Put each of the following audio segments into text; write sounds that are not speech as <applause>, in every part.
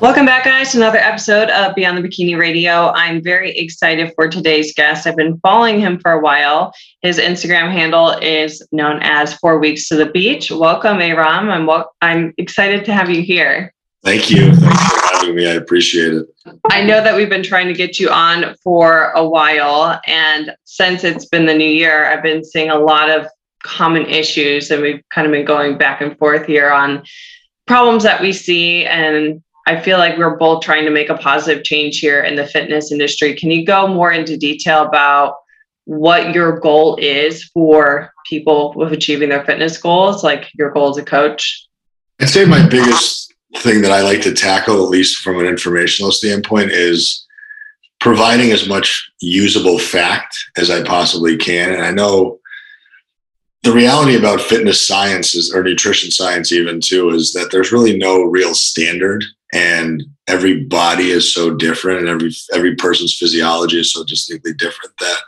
Welcome back, guys, to another episode of Beyond the Bikini Radio. I'm very excited for today's guest. I've been following him for a while. His Instagram handle is known as Four Weeks to the Beach. Welcome, Aram. I'm wel- I'm excited to have you here. Thank you. Thanks for having me. I appreciate it. I know that we've been trying to get you on for a while, and since it's been the new year, I've been seeing a lot of common issues, and we've kind of been going back and forth here on problems that we see and I feel like we're both trying to make a positive change here in the fitness industry. Can you go more into detail about what your goal is for people with achieving their fitness goals, like your goal as a coach? I'd say my biggest thing that I like to tackle, at least from an informational standpoint, is providing as much usable fact as I possibly can. And I know the reality about fitness science is, or nutrition science even too, is that there's really no real standard and every body is so different and every every person's physiology is so distinctly different that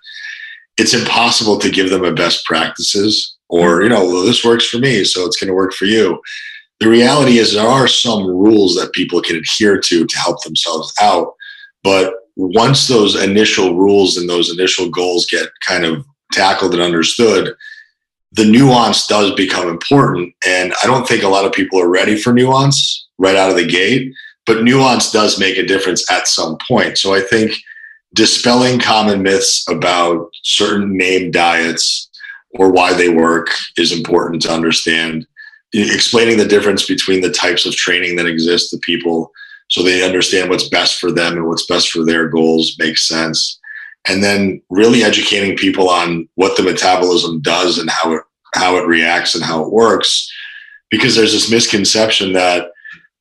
it's impossible to give them a best practices or you know well this works for me so it's going to work for you. The reality is there are some rules that people can adhere to to help themselves out but once those initial rules and those initial goals get kind of tackled and understood the nuance does become important and i don't think a lot of people are ready for nuance right out of the gate, but nuance does make a difference at some point. So I think dispelling common myths about certain name diets or why they work is important to understand. Explaining the difference between the types of training that exist to people so they understand what's best for them and what's best for their goals makes sense. And then really educating people on what the metabolism does and how it how it reacts and how it works because there's this misconception that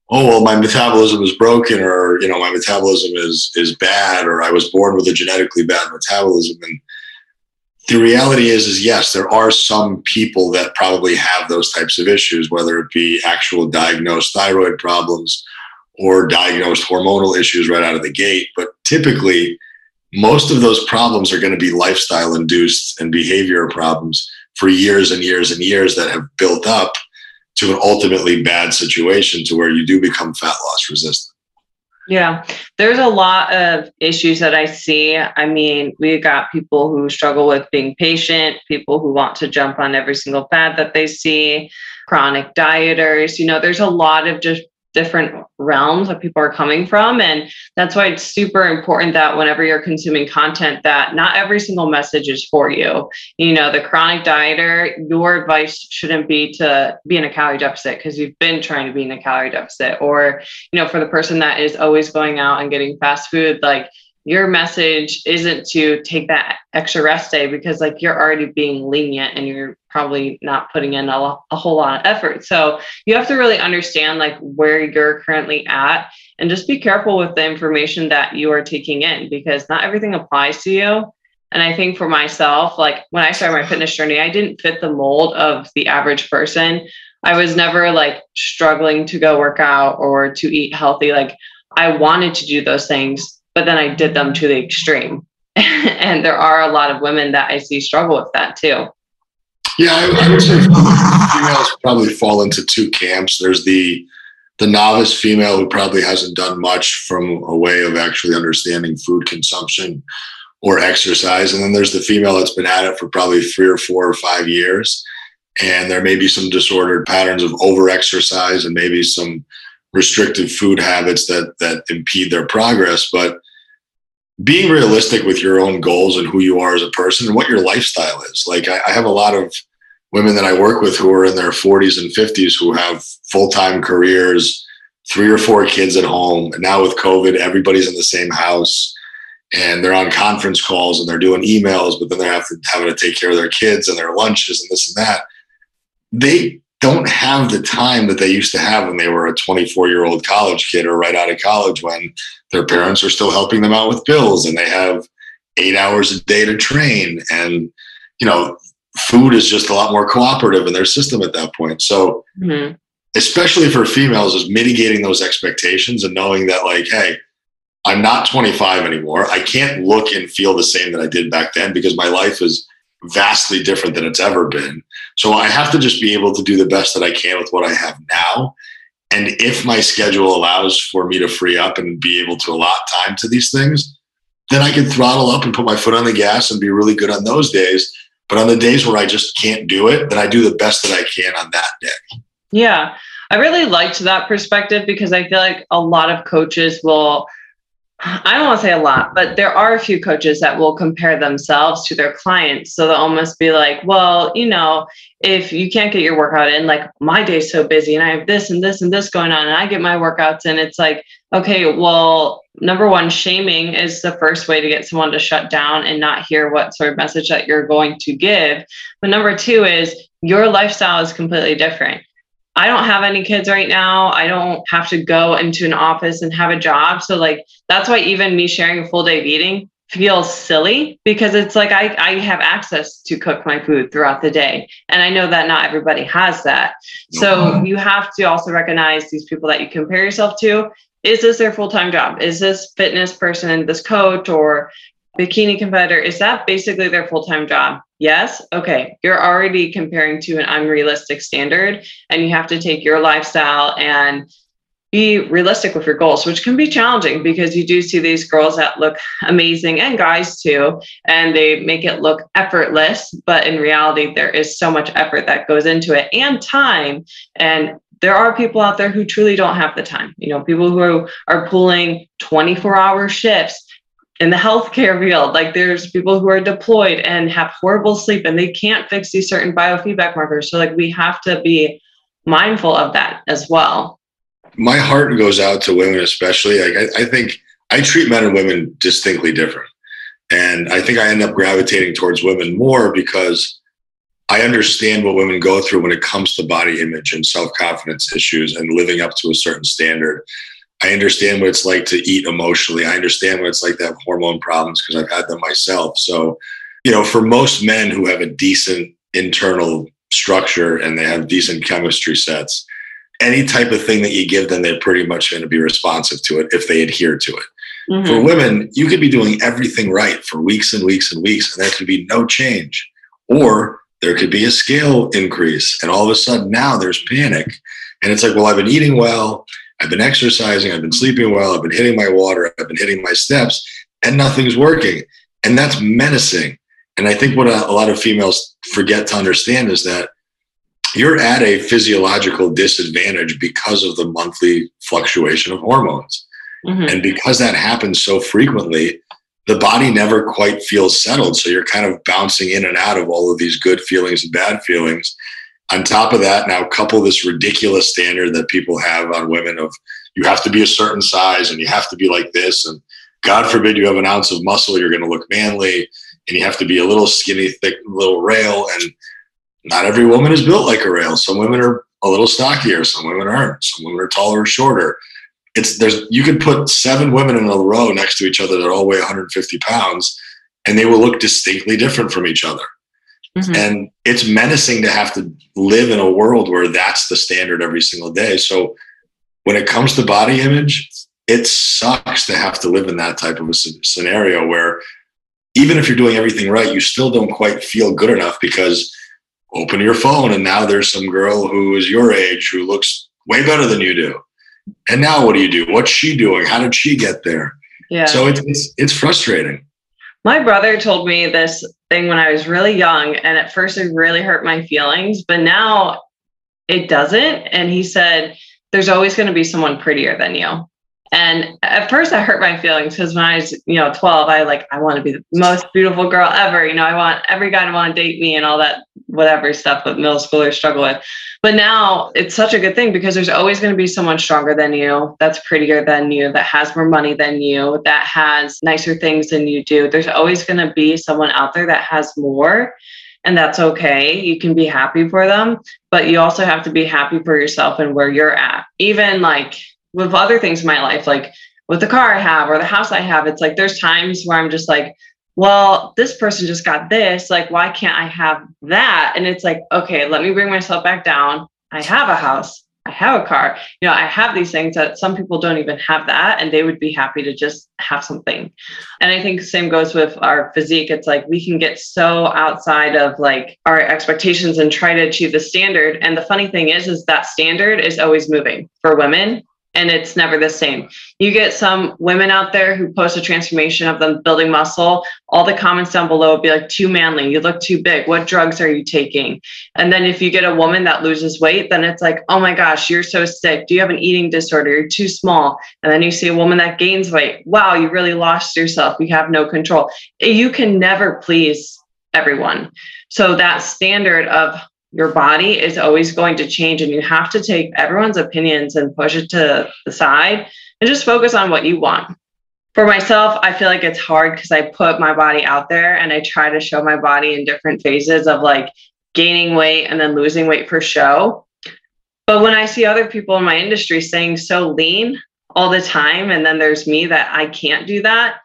oh well my metabolism is broken or you know my metabolism is is bad or i was born with a genetically bad metabolism. And the reality is is yes there are some people that probably have those types of issues whether it be actual diagnosed thyroid problems or diagnosed hormonal issues right out of the gate. But typically most of those problems are going to be lifestyle induced and behavior problems for years and years and years that have built up to an ultimately bad situation to where you do become fat loss resistant. Yeah, there's a lot of issues that I see. I mean, we got people who struggle with being patient, people who want to jump on every single fad that they see, chronic dieters. You know, there's a lot of just different realms that people are coming from. And that's why it's super important that whenever you're consuming content that not every single message is for you. You know the chronic dieter your advice shouldn't be to be in a calorie deficit because you've been trying to be in a calorie deficit. Or you know for the person that is always going out and getting fast food like your message isn't to take that extra rest day because like you're already being lenient and you're probably not putting in a, a, whole lot of effort. So you have to really understand like where you're currently at and just be careful with the information that you are taking in because not everything applies to you. And i think for myself like when i started my fitness journey i didn't fit the mold of the average person. I was never like struggling to go work out or to eat healthy. Like i wanted to do those things but then I did them to the extreme. <laughs> and there are a lot of women that I see struggle with that too. Yeah, I, I would say females probably fall into two camps. There's the the novice female who probably hasn't done much from a way of actually understanding food consumption or exercise. And then there's the female that's been at it for probably three or four or five years. And there may be some disordered patterns of over exercise and maybe some restrictive food habits that that impede their progress but being realistic with your own goals and who you are as a person and what your lifestyle is. Like I, I have a lot of women that i work with who are in their 40s and 50s who have full-time careers three or four kids at home. And now with covid everybody's in the same house and they're on conference calls and they're doing emails but then they're having to, having to take care of their kids and their lunches and this and that. They don't have the time that they used to have when they were a 24 year old college kid or right out of college when their parents are still helping them out with bills and they have eight hours a day to train. And you know food is just a lot more cooperative in their system at that point. So mm-hmm. especially for females is mitigating those expectations and knowing that like hey i'm not 25 anymore. I can't look and feel the same that i did back then because my life is vastly different than it's ever been so I have to just be able to do the best that I can with what I have now. And if my schedule allows for me to free up and be able to allot time to these things, then I can throttle up and put my foot on the gas and be really good on those days. But on the days where I just can't do it, then I do the best that I can on that day. Yeah. I really liked that perspective because I feel like a lot of coaches will I don't want to say a lot, but there are a few coaches that will compare themselves to their clients. So they'll almost be like, well, you know, if you can't get your workout in, like my day's so busy and I have this and this and this going on, and I get my workouts in, it's like, okay, well, number one, shaming is the first way to get someone to shut down and not hear what sort of message that you're going to give. But number two is your lifestyle is completely different. I don't have any kids right now. I don't have to go into an office and have a job. So like that's why even me sharing a full day of eating feels silly because it's like I, I have access to cook my food throughout the day. And I know that not everybody has that. So you have to also recognize these people that you compare yourself to. Is this their full-time job? Is this fitness person, this coach or bikini competitor, is that basically their full-time job? Yes. Okay. You're already comparing to an unrealistic standard, and you have to take your lifestyle and be realistic with your goals, which can be challenging because you do see these girls that look amazing and guys too, and they make it look effortless. But in reality, there is so much effort that goes into it and time. And there are people out there who truly don't have the time. You know, people who are pulling 24 hour shifts in the healthcare field. Like there's people who are deployed and have horrible sleep and they can't fix these certain biofeedback markers. So like we have to be mindful of that as well. My heart goes out to women especially. Like I, I think i treat men and women distinctly different. And i think i end up gravitating towards women more because i understand what women go through when it comes to body image and self-confidence issues and living up to a certain standard I understand what it's like to eat emotionally. I understand what it's like to have hormone problems because I've had them myself. So, you know, for most men who have a decent internal structure and they have decent chemistry sets, any type of thing that you give them, they're pretty much going to be responsive to it if they adhere to it. Mm-hmm. For women, you could be doing everything right for weeks and weeks and weeks, and there could be no change. Or there could be a scale increase, and all of a sudden now there's panic. And it's like, well, I've been eating well. I've been exercising, I've been sleeping well, I've been hitting my water, I've been hitting my steps, and nothing's working. And that's menacing. And I think what a, a lot of females forget to understand is that you're at a physiological disadvantage because of the monthly fluctuation of hormones. Mm-hmm. And because that happens so frequently, the body never quite feels settled. So you're kind of bouncing in and out of all of these good feelings and bad feelings on top of that, now couple this ridiculous standard that people have on women of you have to be a certain size and you have to be like this. And God forbid you have an ounce of muscle, you're going to look manly and you have to be a little skinny, thick, little rail. And not every woman is built like a rail. Some women are a little stockier, some women aren't, some women are taller or shorter. It's there's you could put seven women in a row next to each other that all weigh 150 pounds and they will look distinctly different from each other. Mm-hmm. And it's menacing to have to live in a world where that's the standard every single day. So when it comes to body image, it sucks to have to live in that type of a scenario where even if you're doing everything right, you still don't quite feel good enough because open your phone and now there's some girl who is your age who looks way better than you do. And now what do you do? What's she doing? How did she get there? Yeah. So it's, it's, it's frustrating. My brother told me this thing when I was really young, and at first it really hurt my feelings, but now it doesn't. And he said, There's always going to be someone prettier than you. And at first I hurt my feelings because when I was, you know, 12, I like, I want to be the most beautiful girl ever. You know, I want every guy to want to date me and all that, whatever stuff that middle schoolers struggle with. But now it's such a good thing because there's always going to be someone stronger than you, that's prettier than you, that has more money than you, that has nicer things than you do. There's always going to be someone out there that has more. and that's okay. You can be happy for them, but you also have to be happy for yourself and where you're at. Even like with other things in my life, like with the car I have or the house I have, it's like there's times where I'm just like, well, this person just got this. Like, why can't I have that? And it's like, okay, let me bring myself back down. I have a house. I have a car. You know, I have these things that some people don't even have that, and they would be happy to just have something. And I think same goes with our physique. It's like we can get so outside of like our expectations and try to achieve the standard. And the funny thing is, is that standard is always moving for women and it's never the same. You get some women out there who post a transformation of them building muscle. All the comments down below would be like, too manly, you look too big. What drugs are you taking? And then if you get a woman that loses weight, then it's like, oh my gosh, you're so sick. Do you have an eating disorder? You're too small. And then you see a woman that gains weight. Wow, you really lost yourself. You have no control. You can never please everyone. So that standard of your body is always going to change and you have to take everyone's opinions and push it to the side and just focus on what you want. For myself i feel like it's hard because i put my body out there and i try to show my body in different phases of like gaining weight and then losing weight for show. But when i see other people in my industry saying so lean all the time and then there's me that i can't do that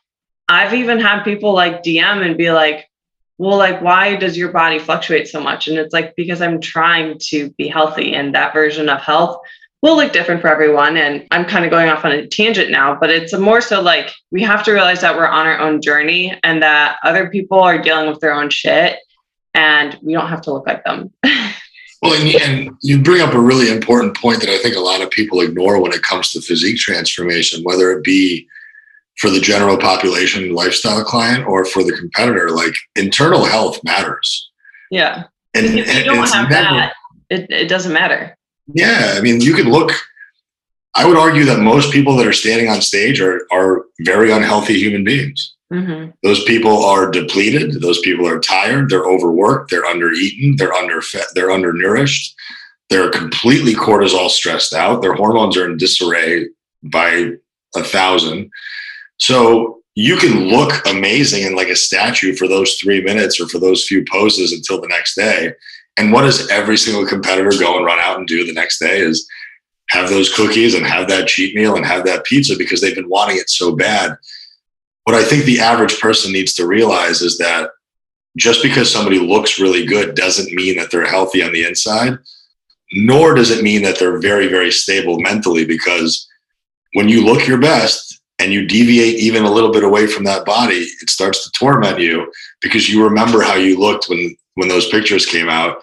i've even had people like dm and be like well, like, why does your body fluctuate so much? And it's like, because I'm trying to be healthy, and that version of health will look different for everyone. And I'm kind of going off on a tangent now, but it's more so like we have to realize that we're on our own journey and that other people are dealing with their own shit, and we don't have to look like them. <laughs> well, and, and you bring up a really important point that I think a lot of people ignore when it comes to physique transformation, whether it be for the general population lifestyle client or for the competitor, like internal health matters. Yeah. And, if you don't have never, that, it, it doesn't matter. Yeah. I mean, you can look, I would argue that most people that are standing on stage are, are very unhealthy human beings. Mm-hmm. Those people are depleted. Those people are tired. They're overworked. They're undereaten. They're underfed. They're undernourished. They're completely cortisol stressed out. Their hormones are in disarray by a thousand. So you can look amazing and like a statue for those three minutes or for those few poses until the next day. And what does every single competitor go and run out and do the next day is have those cookies and have that cheat meal and have that pizza because they've been wanting it so bad. What I think the average person needs to realize is that just because somebody looks really good doesn't mean that they're healthy on the inside, nor does it mean that they're very, very stable mentally because when you look your best, and you deviate even a little bit away from that body, it starts to torment you because you remember how you looked when when those pictures came out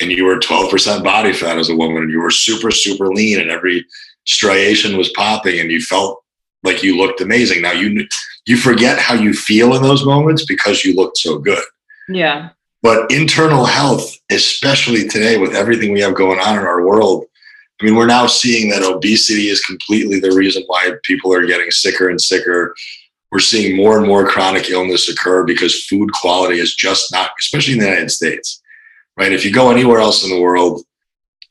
and you were 12% body fat as a woman and you were super super lean and every striation was popping and you felt like you looked amazing. Now you you forget how you feel in those moments because you looked so good. Yeah. But internal health, especially today with everything we have going on in our world, I mean, we're now seeing that obesity is completely the reason why people are getting sicker and sicker. We're seeing more and more chronic illness occur because food quality is just not, especially in the United States, right? If you go anywhere else in the world,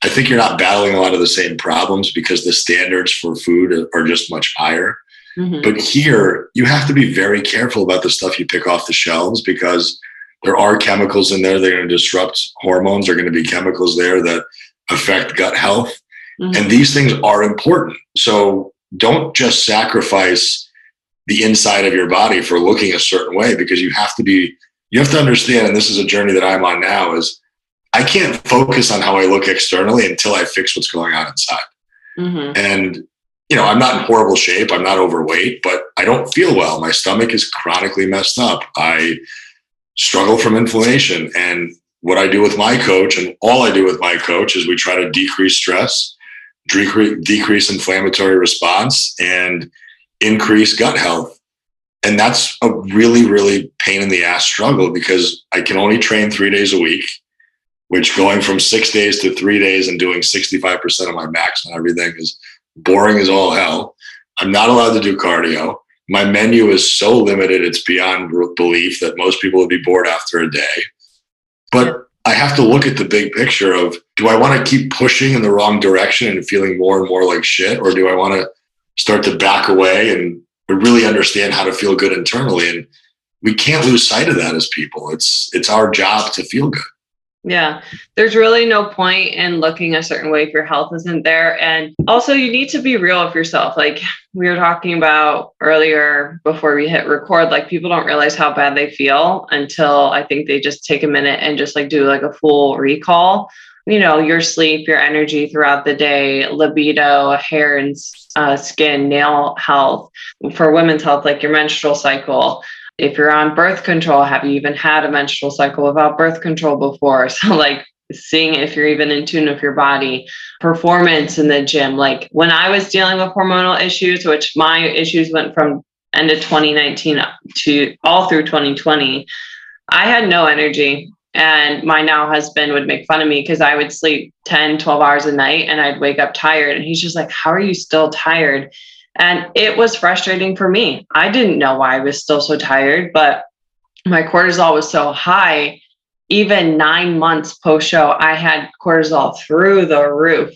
I think you're not battling a lot of the same problems because the standards for food are just much higher. Mm-hmm. But here, you have to be very careful about the stuff you pick off the shelves because there are chemicals in there that are going to disrupt hormones. There are going to be chemicals there that affect gut health. Mm-hmm. And these things are important. So don't just sacrifice the inside of your body for looking a certain way because you have to be, you have to understand, and this is a journey that I'm on now, is I can't focus on how I look externally until I fix what's going on inside. Mm-hmm. And, you know, I'm not in horrible shape. I'm not overweight, but I don't feel well. My stomach is chronically messed up. I struggle from inflammation. And what I do with my coach and all I do with my coach is we try to decrease stress decrease, inflammatory response and increase gut health. And that's a really, really pain in the ass struggle because I can only train three days a week, which going from six days to three days and doing 65% of my max on everything is boring as all hell. I'm not allowed to do cardio. My menu is so limited, it's beyond belief that most people would be bored after a day. But I have to look at the big picture of do I want to keep pushing in the wrong direction and feeling more and more like shit, or do I want to start to back away and really understand how to feel good internally? And we can't lose sight of that as people. It's it's our job to feel good. Yeah, there's really no point in looking a certain way if your health isn't there. And also, you need to be real with yourself. Like we were talking about earlier before we hit record, like people don't realize how bad they feel until I think they just take a minute and just like do like a full recall. You know, your sleep, your energy throughout the day, libido, hair and uh, skin, nail health. For women's health, like your menstrual cycle if you're on birth control, have you even had a menstrual cycle without birth control before? <laughs> So, like, seeing if you're even in tune with your body, performance in the gym. Like, when I was dealing with hormonal issues, which my issues went from end of 2019 to all through 2020, I had no energy. And my now husband would make fun of me because I would sleep 10, 12 hours a night and I'd wake up tired. And he's just like, How are you still tired? And it was frustrating for me. I didn't know why I was still so tired, but my cortisol was so high. Even nine months post show, I had cortisol through the roof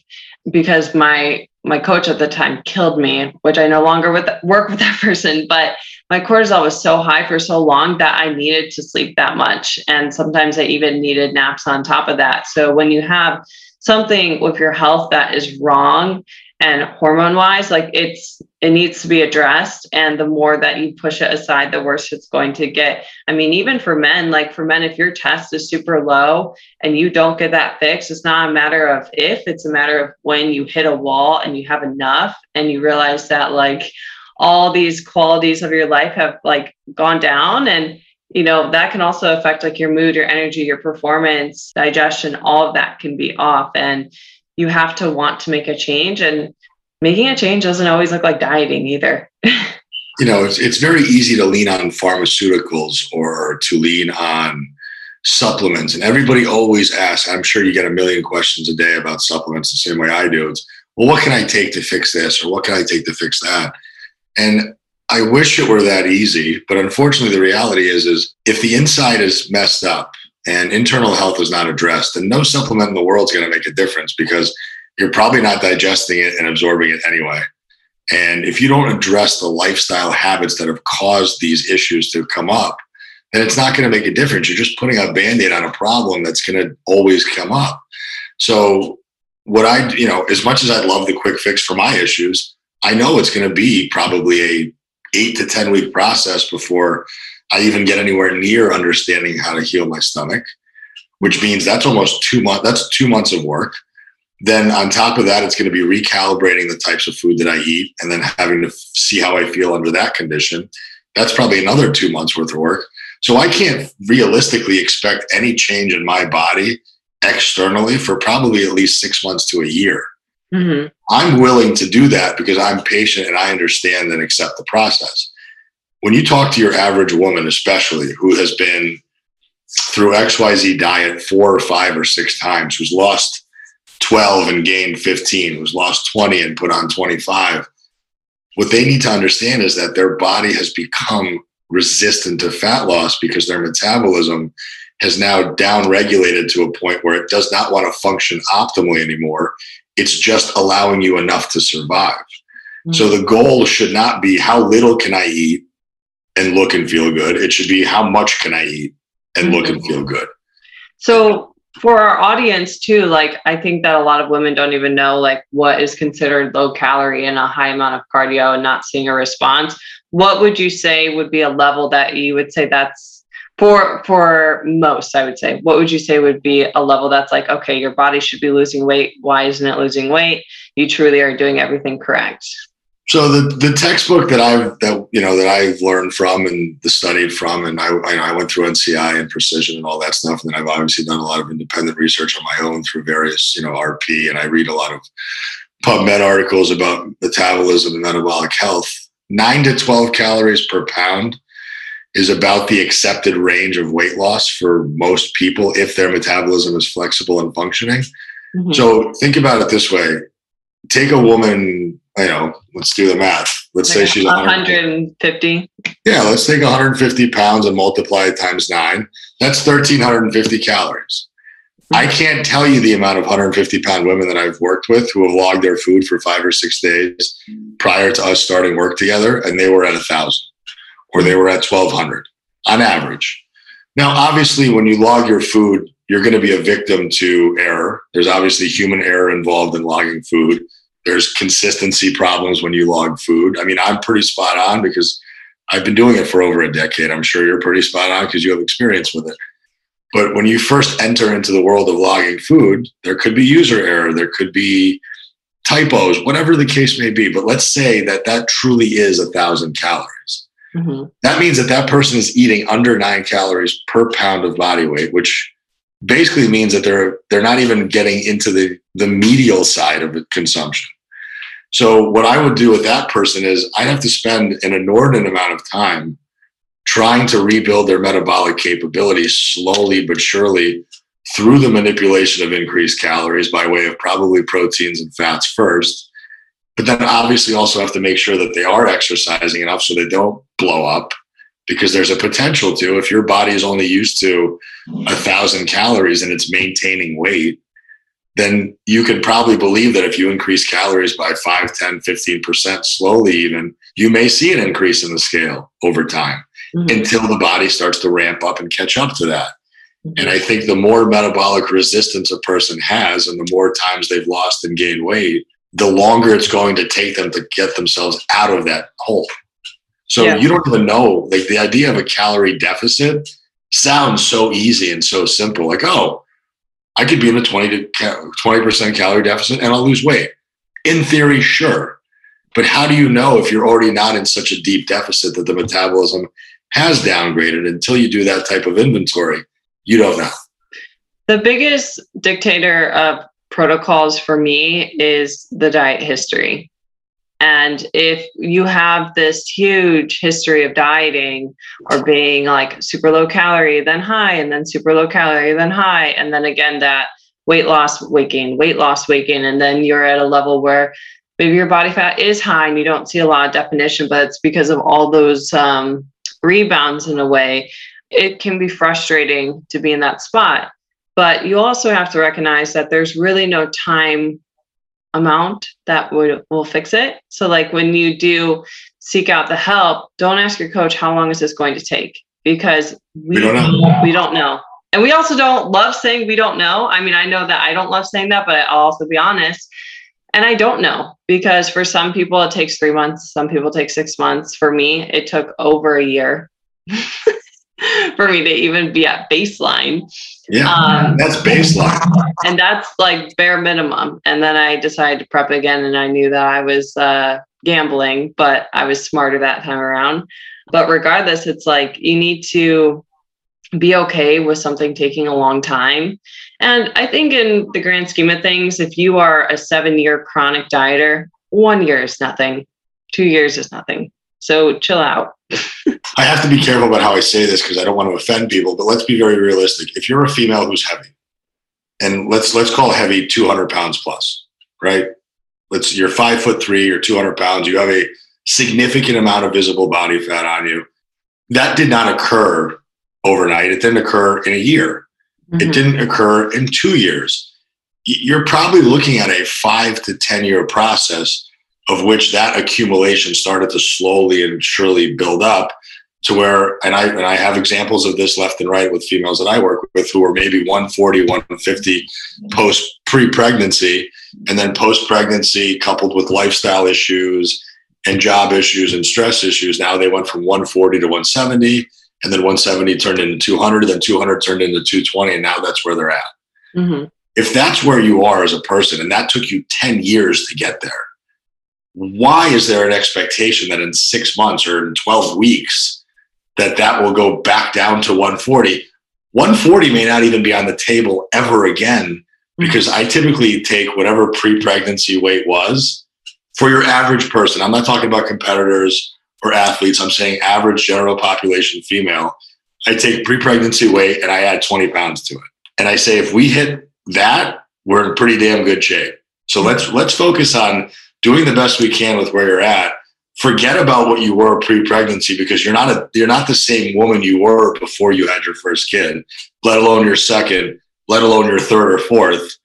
because my my coach at the time killed me, which I no longer with, work with that <laughs> person. But my cortisol was so high for so long that I needed to sleep that much, and sometimes I even needed naps on top of that. So when you have something with your health that is wrong and hormone wise like it's it needs to be addressed. And the more that you push it aside the worse it's going to get. I mean even for men like for men if your test is super low and you don't get that fixed it's not a matter of if it's a matter of when you hit a wall and you have enough and you realize that like all these qualities of your life have like gone down. And you know that can also affect like your mood your energy your performance digestion all of that can be off. And you have to want to make a change and making a change doesn't always look like dieting either. You know it's, it's very easy to lean on pharmaceuticals or to lean on supplements and everybody always asks i'm sure you get a million questions a day about supplements the same way i do. It's well what can i take to fix this or what can i take to fix that? And i wish it were that easy but unfortunately the reality is is if the inside is messed up and internal health is not addressed, then no supplement in the world is going to make a difference because you're probably not digesting it and absorbing it anyway. And if you don't address the lifestyle habits that have caused these issues to come up, then it's not going to make a difference. You're just putting a band aid on a problem that's going to always come up. So, what I, you know, as much as I'd love the quick fix for my issues, I know it's going to be probably a eight to 10 week process before I even get anywhere near understanding how to heal my stomach, which means that's almost two months. That's two months of work. Then on top of that, it's going to be recalibrating the types of food that I eat and then having to see how I feel under that condition. That's probably another two months worth of work. So I can't realistically expect any change in my body externally for probably at least six months to a year. Mm-hmm. I'm willing to do that because I'm patient and I understand and accept the process when you talk to your average woman, especially who has been through XYZ diet four or five or six times, who's lost 12 and gained 15, who's lost 20 and put on 25, what they need to understand is that their body has become resistant to fat loss because their metabolism has now downregulated to a point where it does not want to function optimally anymore. It's just allowing you enough to survive. Mm-hmm. So the goal should not be how little can I eat? And look and feel good. It should be how much can I eat and look and feel mm-hmm. good. So for our audience too, like I think that a lot of women don't even know like what is considered low calorie and a high amount of cardio and not seeing a response. What would you say would be a level that you would say that's for for most i would say what would you say would be a level that's like okay your body should be losing weight why isn't it losing weight you truly are doing everything correct so the the textbook that I've that you know that I've learned from and the studied from, and I I went through NCI and precision and all that stuff, and then I've obviously done a lot of independent research on my own through various you know RP, and I read a lot of PubMed articles about metabolism and metabolic health. Nine to twelve calories per pound is about the accepted range of weight loss for most people if their metabolism is flexible and functioning. Mm-hmm. So think about it this way: take a woman you know, let's do the math. Let's like say she's 150. Yeah, let's take 150 pounds and multiply it times nine. That's 1,350 calories. I mm-hmm. can't tell you the amount of 150 pound women that I've worked with who have logged their food for five or six days prior to us starting work together, and they were at a thousand or they were at 1,200. on average. Now, obviously, when you log your food, you're going to be a victim to error. There's obviously human error involved in logging food. There's consistency problems when you log food. I mean, I'm pretty spot on because I've been doing it for over a decade. I'm sure you're pretty spot on because you have experience with it. But when you first enter into the world of logging food, there could be user error, there could be typos, whatever the case may be. But let's say that that truly is a thousand calories. Mm-hmm. That means that that person is eating under nine calories per pound of body weight, which basically means that they're they're not even getting into the the medial side of consumption. So what I would do with that person is I'd have to spend an inordinate amount of time trying to rebuild their metabolic capabilities slowly but surely through the manipulation of increased calories by way of probably proteins and fats first. But then obviously also have to make sure that they are exercising enough so they don't blow up because there's a potential to if your body is only used to a thousand calories and it's maintaining weight then you can probably believe that if you increase calories by 5 10 15% slowly even you may see an increase in the scale over time mm-hmm. until the body starts to ramp up and catch up to that mm-hmm. and i think the more metabolic resistance a person has and the more times they've lost and gained weight the longer it's going to take them to get themselves out of that hole so yeah. you don't even know like the idea of a calorie deficit sounds so easy and so simple like oh I could be in a 20 to 20% calorie deficit and I'll lose weight. In theory, sure. But how do you know if you're already not in such a deep deficit that the metabolism has downgraded until you do that type of inventory? You don't know. The biggest dictator of protocols for me is the diet history. And if you have this huge history of dieting or being like super low calorie, then high, and then super low calorie, then high, and then again that weight loss, weight gain, weight loss, weight gain, and then you're at a level where maybe your body fat is high and you don't see a lot of definition, but it's because of all those um, rebounds in a way. It can be frustrating to be in that spot. But you also have to recognize that there's really no time amount that would will fix it. So like when you do seek out the help, don't ask your coach how long is this going to take because we, we don't know. <laughs> We don't know. And we also don't love saying we don't know. I mean, I know that I don't love saying that, but I'll also be honest. And I don't know because for some people it takes three months, some people take six months. For me, it took over a year. <laughs> for me to even be at baseline. Yeah, um, that's baseline. And that's like bare minimum. And then I decided to prep again, and I knew that I was uh, gambling, but I was smarter that time around. But regardless, it's like you need to be okay with something taking a long time. And I think, in the grand scheme of things, if you are a seven year chronic dieter, one year is nothing, two years is nothing. So chill out. I have to be careful about how I say this because I don't want to offend people, but let's be very realistic. If you're a female who's heavy, and let's let's call heavy 200 pounds plus, right? Let's you're five foot three, you're 200 pounds, you have a significant amount of visible body fat on you. That did not occur overnight. It didn't occur in a year. Mm-hmm. It didn't occur in two years. You're probably looking at a five to 10 year process of which that accumulation started to slowly and surely build up to where and I and I have examples of this left and right with females that I work with who are maybe 140, 150 post pre-pregnancy and then post-pregnancy coupled with lifestyle issues and job issues and stress issues. Now they went from 140 to 170 and then 170 turned into 200, then 200 turned into 220 and now that's where they're at. Mm-hmm. If that's where you are as a person and that took you 10 years to get there, why is there an expectation that in six months or in 12 weeks that that will go back down to 140 140 may not even be on the table ever again hmm. because i typically take whatever pre-pregnancy weight was for your average person. I'm not talking about competitors or athletes. I'm saying average general population female. I take pre-pregnancy weight and i add 20 pounds to it. And i say if we hit that we're in pretty damn good shape. So let's let's focus on doing the best we can with where you're at forget about what you were pre-pregnancy because you're not a you're not the same woman you were before you had your first kid let alone your second let alone your third or fourth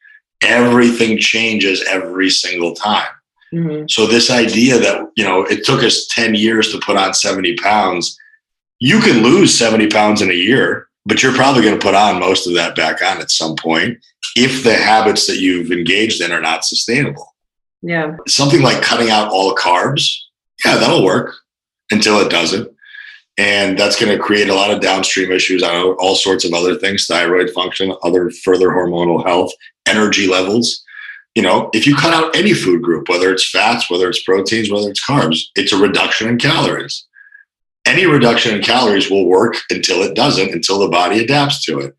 everything changes every single time mm-hmm. so this idea that you know it took us 10 years to put on 70 pounds you can lose 70 pounds in a year, but you're probably going to put on most of that back on at some point if the habits that you've engaged in are not sustainable. Yeah. Something like cutting out all carbs, yeah, that'll work until it doesn't. And that's going to create a lot of downstream issues on all sorts of other things thyroid function, other further hormonal health, energy levels. You know, if you cut out any food group, whether it's fats, whether it's proteins, whether it's carbs, it's a reduction in calories. Any reduction in calories will work until it doesn't, until the body adapts to it.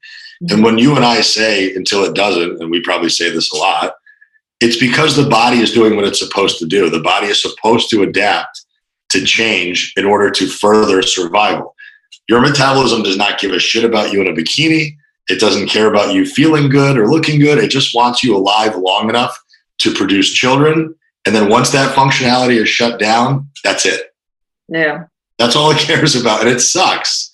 And when you and I say until it doesn't, and we probably say this a lot, it's because the body is doing what it's supposed to do. The body is supposed to adapt to change in order to further survival. Your metabolism does not give a shit about you in a bikini. It doesn't care about you feeling good or looking good. It just wants you alive long enough to produce children. And then once that functionality is shut down, that's it. Yeah. That's all it <laughs> cares about. And it sucks.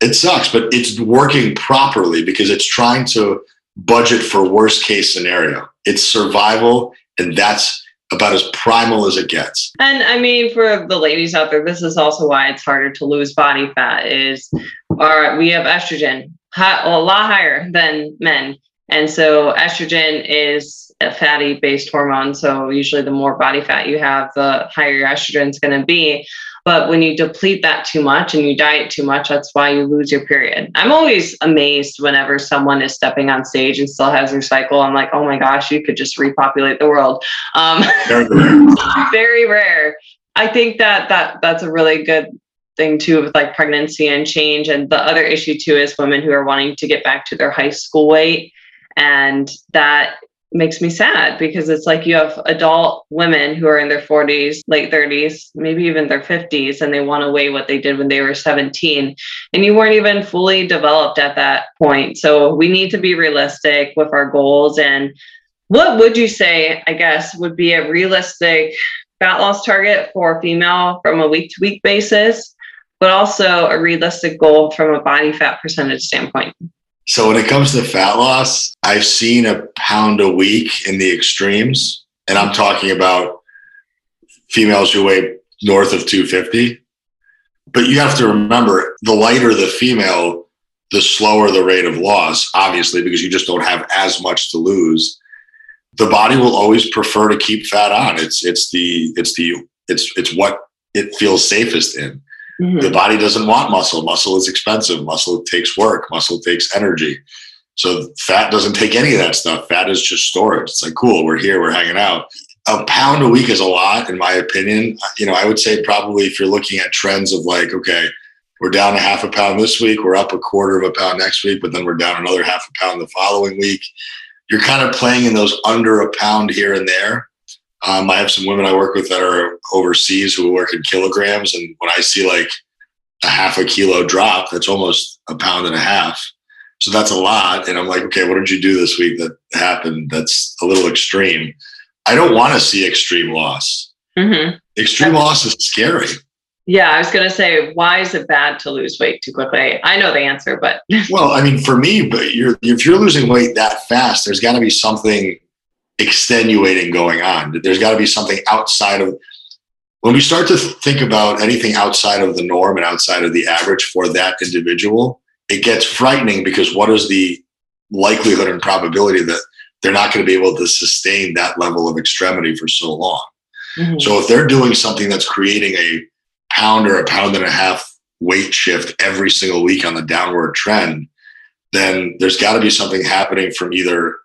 It sucks, but it's working properly because it's trying to budget for worst case scenario. It's survival, and that's about as primal as it gets. And I mean, for the ladies out there, this is also why it's harder to lose body fat. Is our we have estrogen a lot higher than men, and so estrogen is a fatty based hormone. So usually, the more body fat you have, the higher your estrogen is going to be. But when you deplete that too much and you diet too much, that's why you lose your period. I'm always amazed whenever someone is stepping on stage and still has their cycle. I'm like, oh my gosh, you could just repopulate the world. Um, very, <laughs> rare. very rare. I think that that that's a really good thing too with like pregnancy and change. And the other issue too is women who are wanting to get back to their high school weight. And that makes me sad because it's like you have adult women who are in their 40s, late 30s, maybe even their 50s, and they want to weigh what they did when they were 17. And you weren't even fully developed at that point. So we need to be realistic with our goals. And what would you say, I guess, would be a realistic fat loss target for a female from a week to week basis, but also a realistic goal from a body fat percentage standpoint? So when it comes to fat loss, I've seen a pound a week in the extremes, and I'm talking about females who weigh north of 250. But you have to remember the lighter the female, the slower the rate of loss, obviously, because you just don't have as much to lose. The body will always prefer to keep fat on. It's it's the it's the it's it's what it feels safest in. Mm-hmm. The body doesn't want muscle. Muscle is expensive. Muscle takes work. Muscle takes energy. So fat doesn't take any of that stuff. Fat is just storage. It's like, cool, we're here, we're hanging out. A pound a week is a lot, in my opinion. You know, I would say probably if you're looking at trends of like, okay, we're down a half a pound this week, we're up a quarter of a pound next week, but then we're down another half a pound the following week. You're kind of playing in those under a pound here and there. Um, I have some women I work with that are overseas who work in kilograms, and when I see like a half a kilo drop, that's almost a pound and a half. So that's a lot. And I'm like, okay, what did you do this week that happened? That's a little extreme. I don't want to see extreme loss. Mm-hmm. Extreme loss is scary. Yeah, I was going to say, why is it bad to lose weight too quickly? I know the answer, but <laughs> well, I mean, for me, but you're if you're losing weight that fast, there's got to be something extenuating going on. There's got to be something outside of when we start to think about anything outside of the norm and outside of the average for that individual, it gets frightening because what is the likelihood and probability that they're not going to be able to sustain that level of extremity for so long? Mm-hmm. So if they're doing something that's creating a pound or a pound and a half weight shift every single week on the downward trend, then there's got to be something happening from either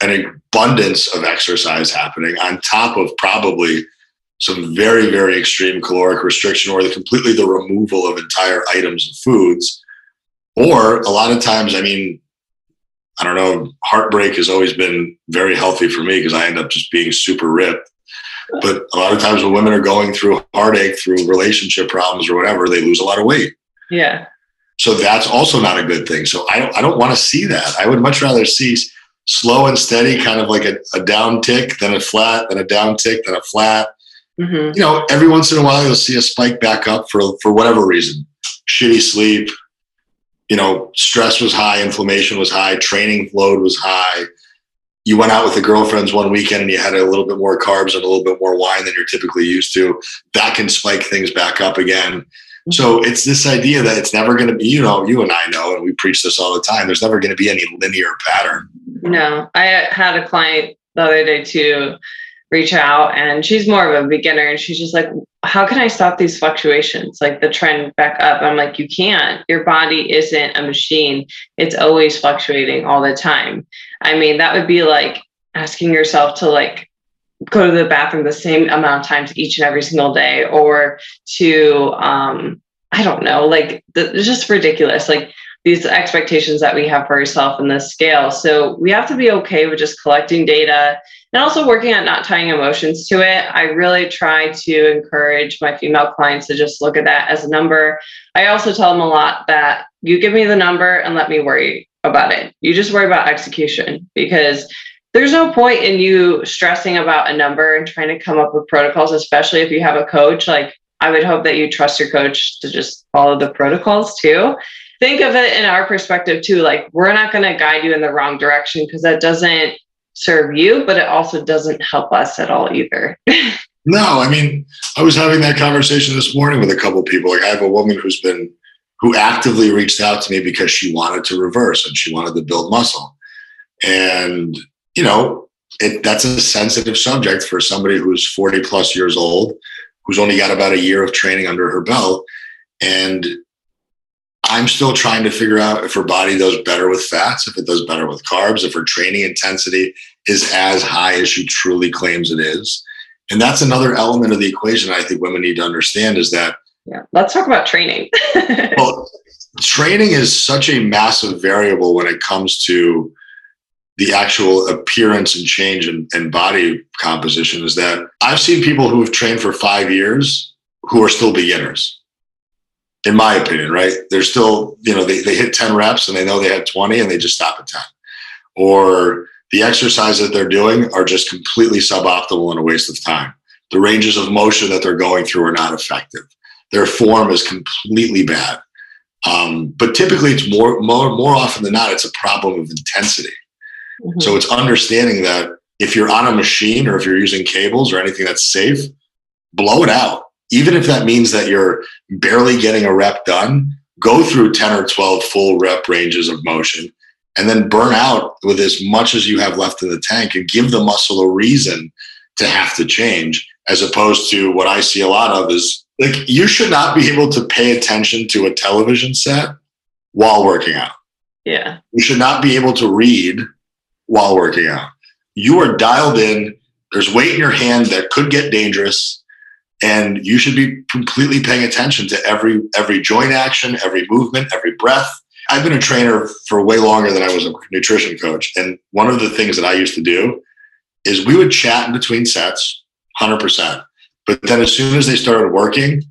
an abundance of exercise happening on top of probably some very very extreme caloric restriction or the completely the removal of entire items of foods. Or a lot of times i mean i don't know heartbreak has always been very healthy for me because i end up just being super ripped. But a lot of times when women are going through heartache through relationship problems or whatever they lose a lot of weight. Yeah. So that's also not a good thing. So i don't i don't want to see that. I would much rather see slow and steady kind of like a, a down tick then a flat then a down tick then a flat Mm-hmm. You know, every once in a while you'll see a spike back up for for whatever reason. Shitty sleep, you know, stress was high, inflammation was high, training load was high. You went out with the girlfriends one weekend and you had a little bit more carbs and a little bit more wine than you're typically used to. That can spike things back up again. So it's this idea that it's never going to be, you know, you and I know, and we preach this all the time. There's never going to be any linear pattern. No, I had a client the other day too reach out and she's more of a beginner and she's just like how can i stop these fluctuations like the trend back up i'm like you can't your body isn't a machine it's always fluctuating all the time i mean that would be like asking yourself to like go to the bathroom the same amount of times each and every single day or to um i don't know like the, it's just ridiculous like these expectations that we have for ourselves in this scale so we have to be okay with just collecting data and also working at not tying emotions to it. I really try to encourage my female clients to just look at that as a number. I also tell them a lot that you give me the number and let me worry about it. You just worry about execution because there's no point in you stressing about a number and trying to come up with protocols, especially if you have a coach. Like, I would hope that you trust your coach to just follow the protocols too. Think of it in our perspective too. Like, we're not going to guide you in the wrong direction because that doesn't serve you, but it also doesn't help us at all either. <laughs> no, I mean, I was having that conversation this morning with a couple people. Like I have a woman who's been who actively reached out to me because she wanted to reverse and she wanted to build muscle. And, you know, it, that's a sensitive subject for somebody who's 40 plus years old, who's only got about a year of training under her belt. And I'm still trying to figure out if her body does better with fats, if it does better with carbs, if her training intensity is as high as she truly claims it is. And that's another element of the equation I think women need to understand is that. Yeah, let's talk about training. <laughs> well, training is such a massive variable when it comes to the actual appearance and change in, in body composition is that I've seen people who have trained for five years who are still beginners in my opinion, right? They're still, you know, they, they hit 10 reps and they know they had 20 and they just stop at 10. Or the exercises that they're doing are just completely suboptimal and a waste of time. The ranges of motion that they're going through are not effective. Their form is completely bad. Um, but typically, it's more, more, more often than not, it's a problem of intensity. Mm-hmm. So it's understanding that if you're on a machine or if you're using cables or anything that's safe, blow it out even if that means that you're barely getting a rep done, go through 10 or 12 full rep ranges of motion and then burn out with as much as you have left in the tank and give the muscle a reason to have to change as opposed to what I see a lot of is like you should not be able to pay attention to a television set while working out. Yeah. You should not be able to read while working out. You are dialed in. There's weight in your hand that could get dangerous and you should be completely paying attention to every every joint action every movement every breath i've been a trainer for way longer than i was a nutrition coach and one of the things that i used to do is we would chat in between sets 100% but then as soon as they started working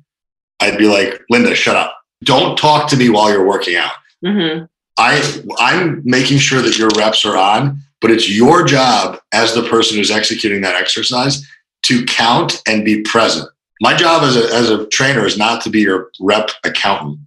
i'd be like linda shut up don't talk to me while you're working out mm-hmm. i i'm making sure that your reps are on but it's your job as the person who's executing that exercise to count and be present my job as a, as a trainer is not to be your rep accountant.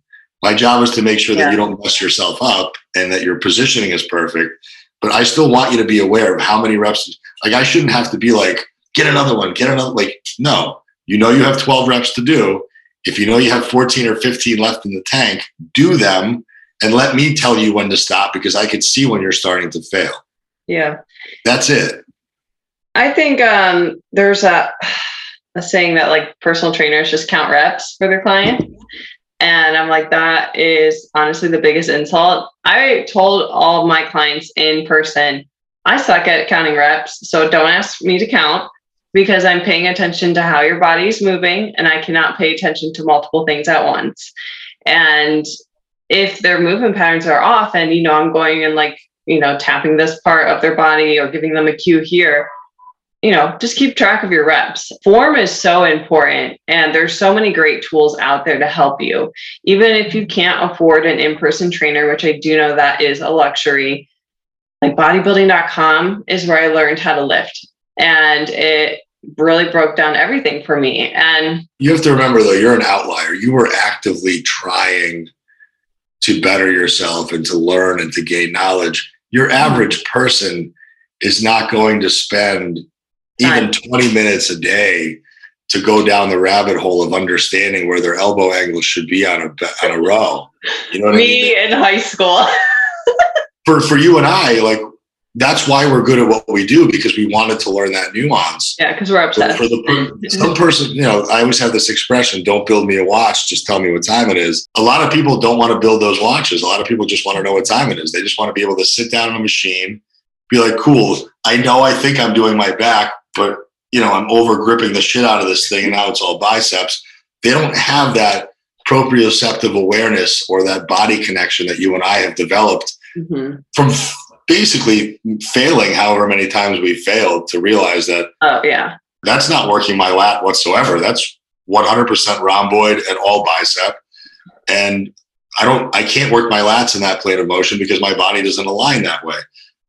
My job is to make sure that you don't mess yourself up and that your positioning is perfect. But I still want you to be aware of how many reps. Like I shouldn't have to be like, get another one, get another. Like, no, you know you have 12 reps to do. If you know you have 14 or 15 left in the tank, do them and let me tell you when to stop because I could see when you're starting to fail. Yeah. That's it. I think um, there's a saying that like personal trainers just count reps for their clients. And I'm like, that is honestly the biggest insult. I told all my clients in person, I suck at counting reps. So don't ask me to count because I'm paying attention to how your body's moving and I cannot pay attention to multiple things at once. And if their movement patterns are off and, you know, I'm going and like, you know, tapping this part of their body or giving them a cue here, you know, just keep track of your reps. Form is so important, and there's so many great tools out there to help you. Even if you can't afford an in person trainer, which I do know that is a luxury, like bodybuilding.com is where I learned how to lift. And it really broke down everything for me. And you have to remember, though, you're an outlier. You were actively trying to better yourself and to learn and to gain knowledge. Your average person is not going to spend even 20 minutes a day to go down the rabbit hole of understanding where their elbow angles should be on a on a row. You know what Me I mean? in high school. <laughs> For for you and I, like that's why we're good at what we do because we wanted to learn that nuance. yeah, because we're obsessed. for the some person, you know, I always have this expression: "Don't build me a watch, just tell me what time it is." A lot of people don't want to build those watches. A lot of people just want to know what time it is. They just want to be able to sit down on a machine, be like, "Cool, I know I think I'm doing my back, but you know, I'm over gripping the shit out of this thing, and now it's all biceps." They don't have that proprioceptive awareness or that body connection that you and I have developed Mhm. from basically failing however many times we failed to realize that Oh yeah. that's not working my lat whatsoever. That's 100% rhomboid and all bicep. And I don't, I can't work my lats in that plane of motion because my body doesn't align that way.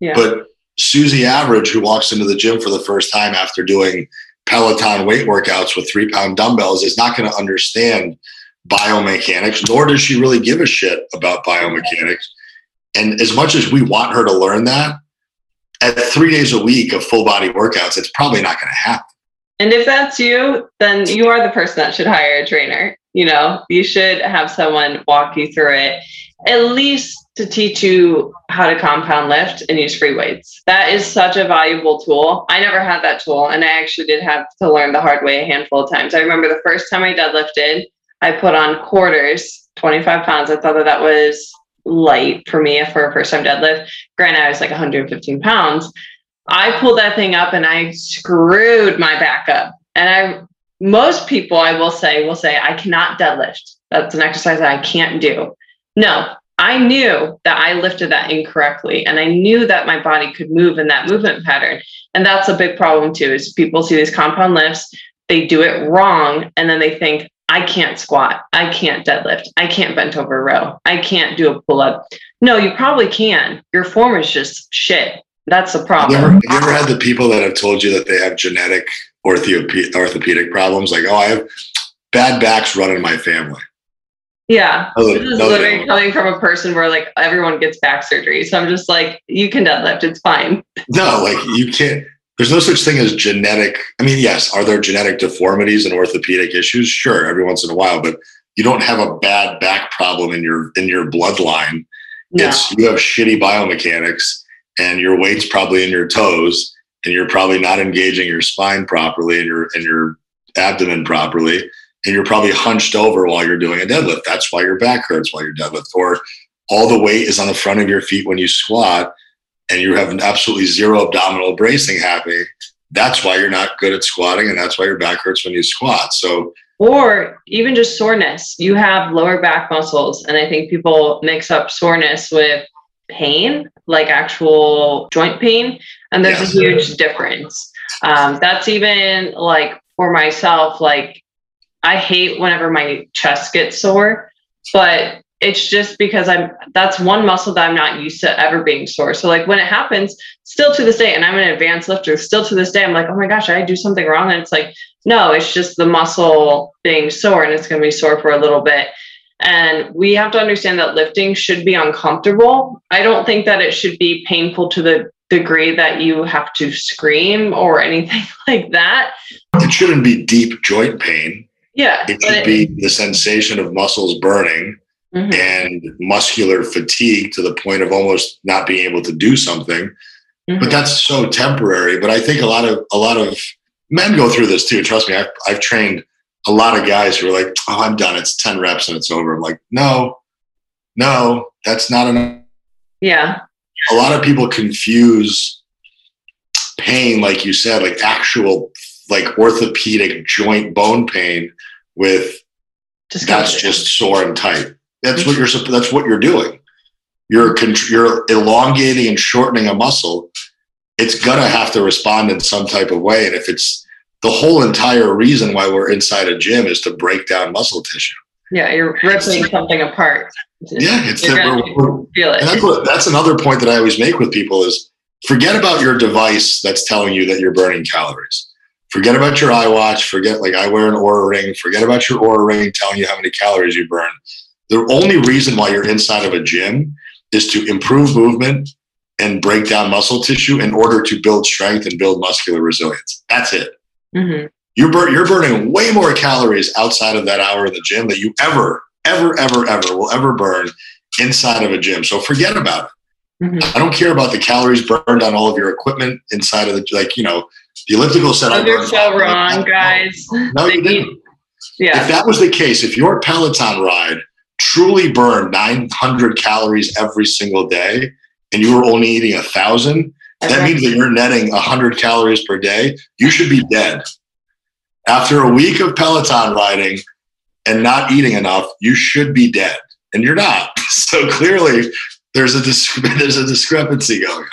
Yeah. But Susie Average, who walks into the gym for the first time after doing Peloton weight workouts with three pound dumbbells, is not going to understand biomechanics, nor does she really give a shit about biomechanics. And as much as we want her to learn that, at three days a week of full body workouts, it's probably not going to happen. And if that's you, then you are the person that should hire a trainer. You know, you should have someone walk you through it, at least to teach you how to compound lift and use free weights. That is such a valuable tool. I never had that tool, and I actually did have to learn the hard way a handful of times. I remember the first time I deadlifted, I put on quarters, 25 pounds. I thought that that was light for me for a first time deadlift. Granted, I was like 115 pounds. I pulled that thing up and I screwed my back up. And I, most people, I will say, will say, I cannot deadlift. That's an exercise that I can't do. No, I knew that I lifted that incorrectly and I knew that my body could move in that movement pattern. And that's a big problem too, is people see these compound lifts, they do it wrong, and then they think, I can't squat, I can't deadlift, I can't bent over row, I can't do a pull up. No, you probably can. Your form is just shit. That's the Have you, problem. ever, have you ever had the people that have told you that they have genetic orthope- orthopedic problems? Like, oh, I have bad backs running my family. Yeah. This is no, literally coming from a person where like everyone gets back surgery. So I'm just like, you can deadlift, it's fine. No, like you can't. There's no such thing as genetic. I mean, yes, are there genetic deformities and orthopedic issues? Sure, every once in a while, but you don't have a bad back problem in your in your bloodline. No. It's you have shitty biomechanics, and your weight's probably in your toes, and you're probably not engaging your spine properly and your and your abdomen properly, and you're probably hunched over while you're doing a deadlift. That's why your back hurts while you're deadlift, or all the weight is on the front of your feet when you squat, and you have absolutely zero abdominal bracing happening. That's why you're not good at squatting, and that's why your back hurts when you squat. So or even just soreness. You have lower back muscles. And I think people mix up soreness with pain, like actual joint pain. And there's Yes. a huge difference. Um, that's even like for myself, like I hate whenever my chest gets sore, but it's just because I'm that's one muscle that I'm not used to ever being sore. So like when it happens, still to this day, and I'm an advanced lifter, still to this day, I'm like, oh my gosh, I do something wrong. And it's like, no, it's just the muscle being sore and it's gonna be sore for a little bit. And we have to understand that lifting should be uncomfortable. I don't think that it should be painful to the degree that you have to scream or anything <laughs> like that. it shouldn't be deep joint pain. Yeah. It should be the sensation of muscles burning Mhm. and muscular fatigue to the point of almost not being able to do something. Mhm. But that's so temporary. But I think a lot of a lot of men go through this too. Trust me, I've, I've trained a lot of guys who are like, "Oh, I'm done. It's ten reps and it's over." I'm like, "No, no, that's not enough." yeah. A lot of people confuse pain, like you said, like actual like orthopedic joint bone pain with Just that's just sore and tight. That's what you're that's what you're doing. You're you're elongating and shortening a muscle. It's gonna have to respond in some type of way, and if it's the whole entire reason why we're inside a gym is to break down muscle tissue. yeah, you're ripping something apart. Yeah, it's that we're, we're- feel and that's it. what that's another point that I always make with people is forget about your device that's telling you that you're burning calories. Forget about your iWatch. Forget like I wear an Oura ring. Forget about your Oura ring telling you how many calories you burn. The only reason why you're inside of a gym is to improve movement and break down muscle tissue in order to build strength and build muscular resilience. That's it. Mhm. You're, bur- you're burning way more calories outside of that hour in the gym that you ever, ever, ever, ever will ever burn inside of a gym. So forget about it. Mm-hmm. I don't care about the calories burned on all of your equipment inside of the, like, you know, the elliptical set. Oh, you're so wrong, guys. No, you didn't. Yeah. If that was the case, if your Peloton ride truly burn 900 calories every single day and you were only eating a thousand, that means that you're netting 100 calories per day. You should be dead. After a week of Peloton riding and not eating enough, you should be dead, and you're not. <laughs> So clearly, there's a <laughs> there's a discrepancy going on.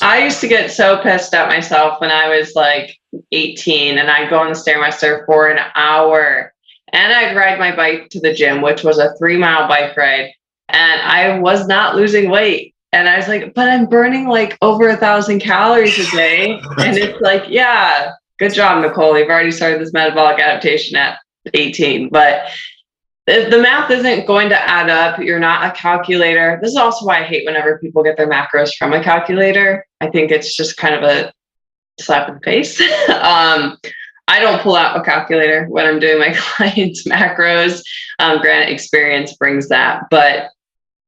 I used to get so pissed at myself when I was like 18, and I'd go on the stairmaster for an hour, and I'd ride my bike to the gym, which was a three mile bike ride, and I was not losing weight. And I was like, but I'm burning like over a thousand calories a day. <laughs> and it's like, yeah, good job, Nicole. You've already started this metabolic adaptation at 18. But if the math isn't going to add up, you're not a calculator. This is also why I hate whenever people get their macros from a calculator. I think it's just kind of a slap in the face. <laughs> um, I don't pull out a calculator when I'm doing my <laughs> clients' macros. Um, granted, experience brings that, but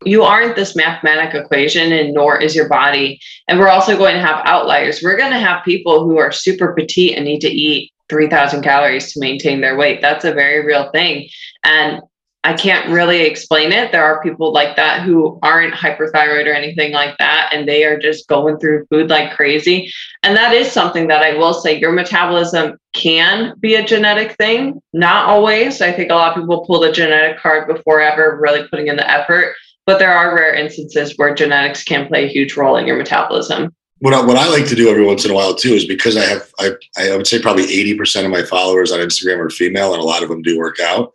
you aren't this mathematical equation and nor is your body. And we're also going to have outliers. We're going to have people who are super petite and need to eat 3000 calories to maintain their weight. That's a very real thing. And i can't really explain it there are people like that who aren't hyperthyroid or anything like that and they are just going through food like crazy and that is something that i will say your metabolism can be a genetic thing not always i think a lot of people pull the genetic card before ever really putting in the effort but there are rare instances where genetics can play a huge role in your metabolism. What I, what I like to do every once in a while too is because I have I, I would say probably 80% of my followers on Instagram are female and a lot of them do work out.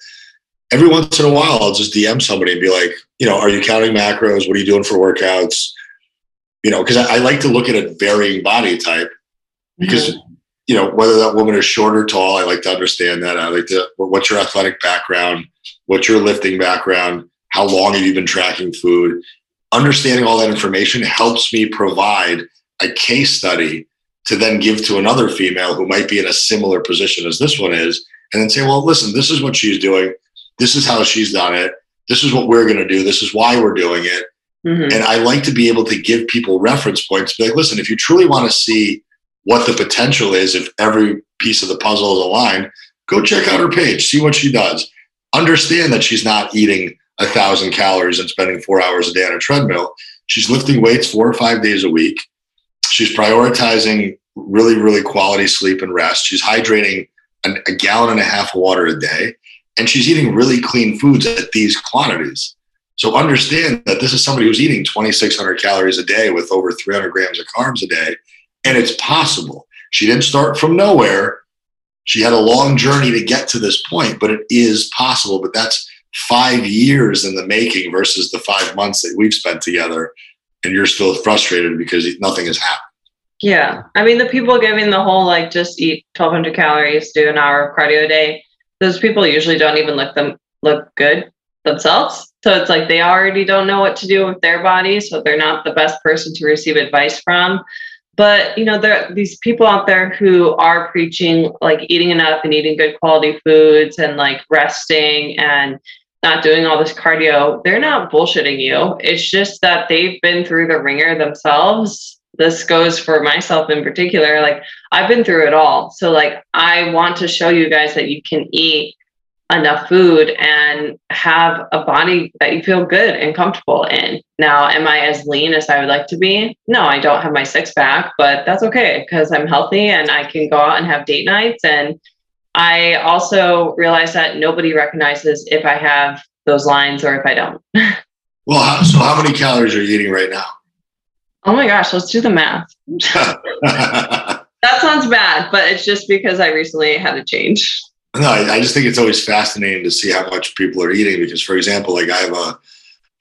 Every once in a while I'll just DM somebody and be like, you know, are you counting macros? What are you doing for workouts? You know, because I, I, like to look at a varying body type because mm-hmm. you know, whether that woman is short or tall, I like to understand that. I like to what's your athletic background, what's your lifting background how long have you been tracking food? Understanding all that information helps me provide a case study to then give to another female who might be in a similar position as this one is, and then say, well, listen, this is what she's doing. This is how she's done it. This is what we're going to do. This is why we're doing it. Mm-hmm. And I like to be able to give people reference points. Be like, listen, if you truly want to see what the potential is, if every piece of the puzzle is aligned, go check out her page, see what she does. Understand that she's not eating a thousand calories and spending four hours a day on a treadmill. She's lifting weights four or five days a week. She's prioritizing really, really quality sleep and rest. She's hydrating an, a gallon and a half of water a day, and she's eating really clean foods at these quantities. So understand that this is somebody who's eating 2,600 calories a day with over 300 grams of carbs a day, and it's possible. She didn't start from nowhere. She had a long journey to get to this point, but it is possible. But that's five years in the making versus the five months that we've spent together and you're still frustrated because nothing has happened yeah i mean the people giving the whole like just eat 1200 calories do an hour of cardio a day those people usually don't even look them look good themselves so it's like they already don't know what to do with their body so they're not the best person to receive advice from but you know there are these people out there who are preaching like eating enough and eating good quality foods and like resting and not doing all this cardio, they're not bullshitting you. It's just that they've been through the ringer themselves. This goes for myself in particular. Like, I've been through it all. So, like, I want to show you guys that you can eat enough food and have a body that you feel good and comfortable in. Now, am I as lean as I would like to be? No, I don't have my six pack, but that's okay because I'm healthy and I can go out and have date nights and I also realize that nobody recognizes if I have those lines or if I don't. <laughs> well, so how many calories are you eating right now? Oh my gosh, let's do the math. <laughs> that sounds bad, but it's just because I recently had a change. No, I, I, just think it's always fascinating to see how much people are eating because, for example, like I have a,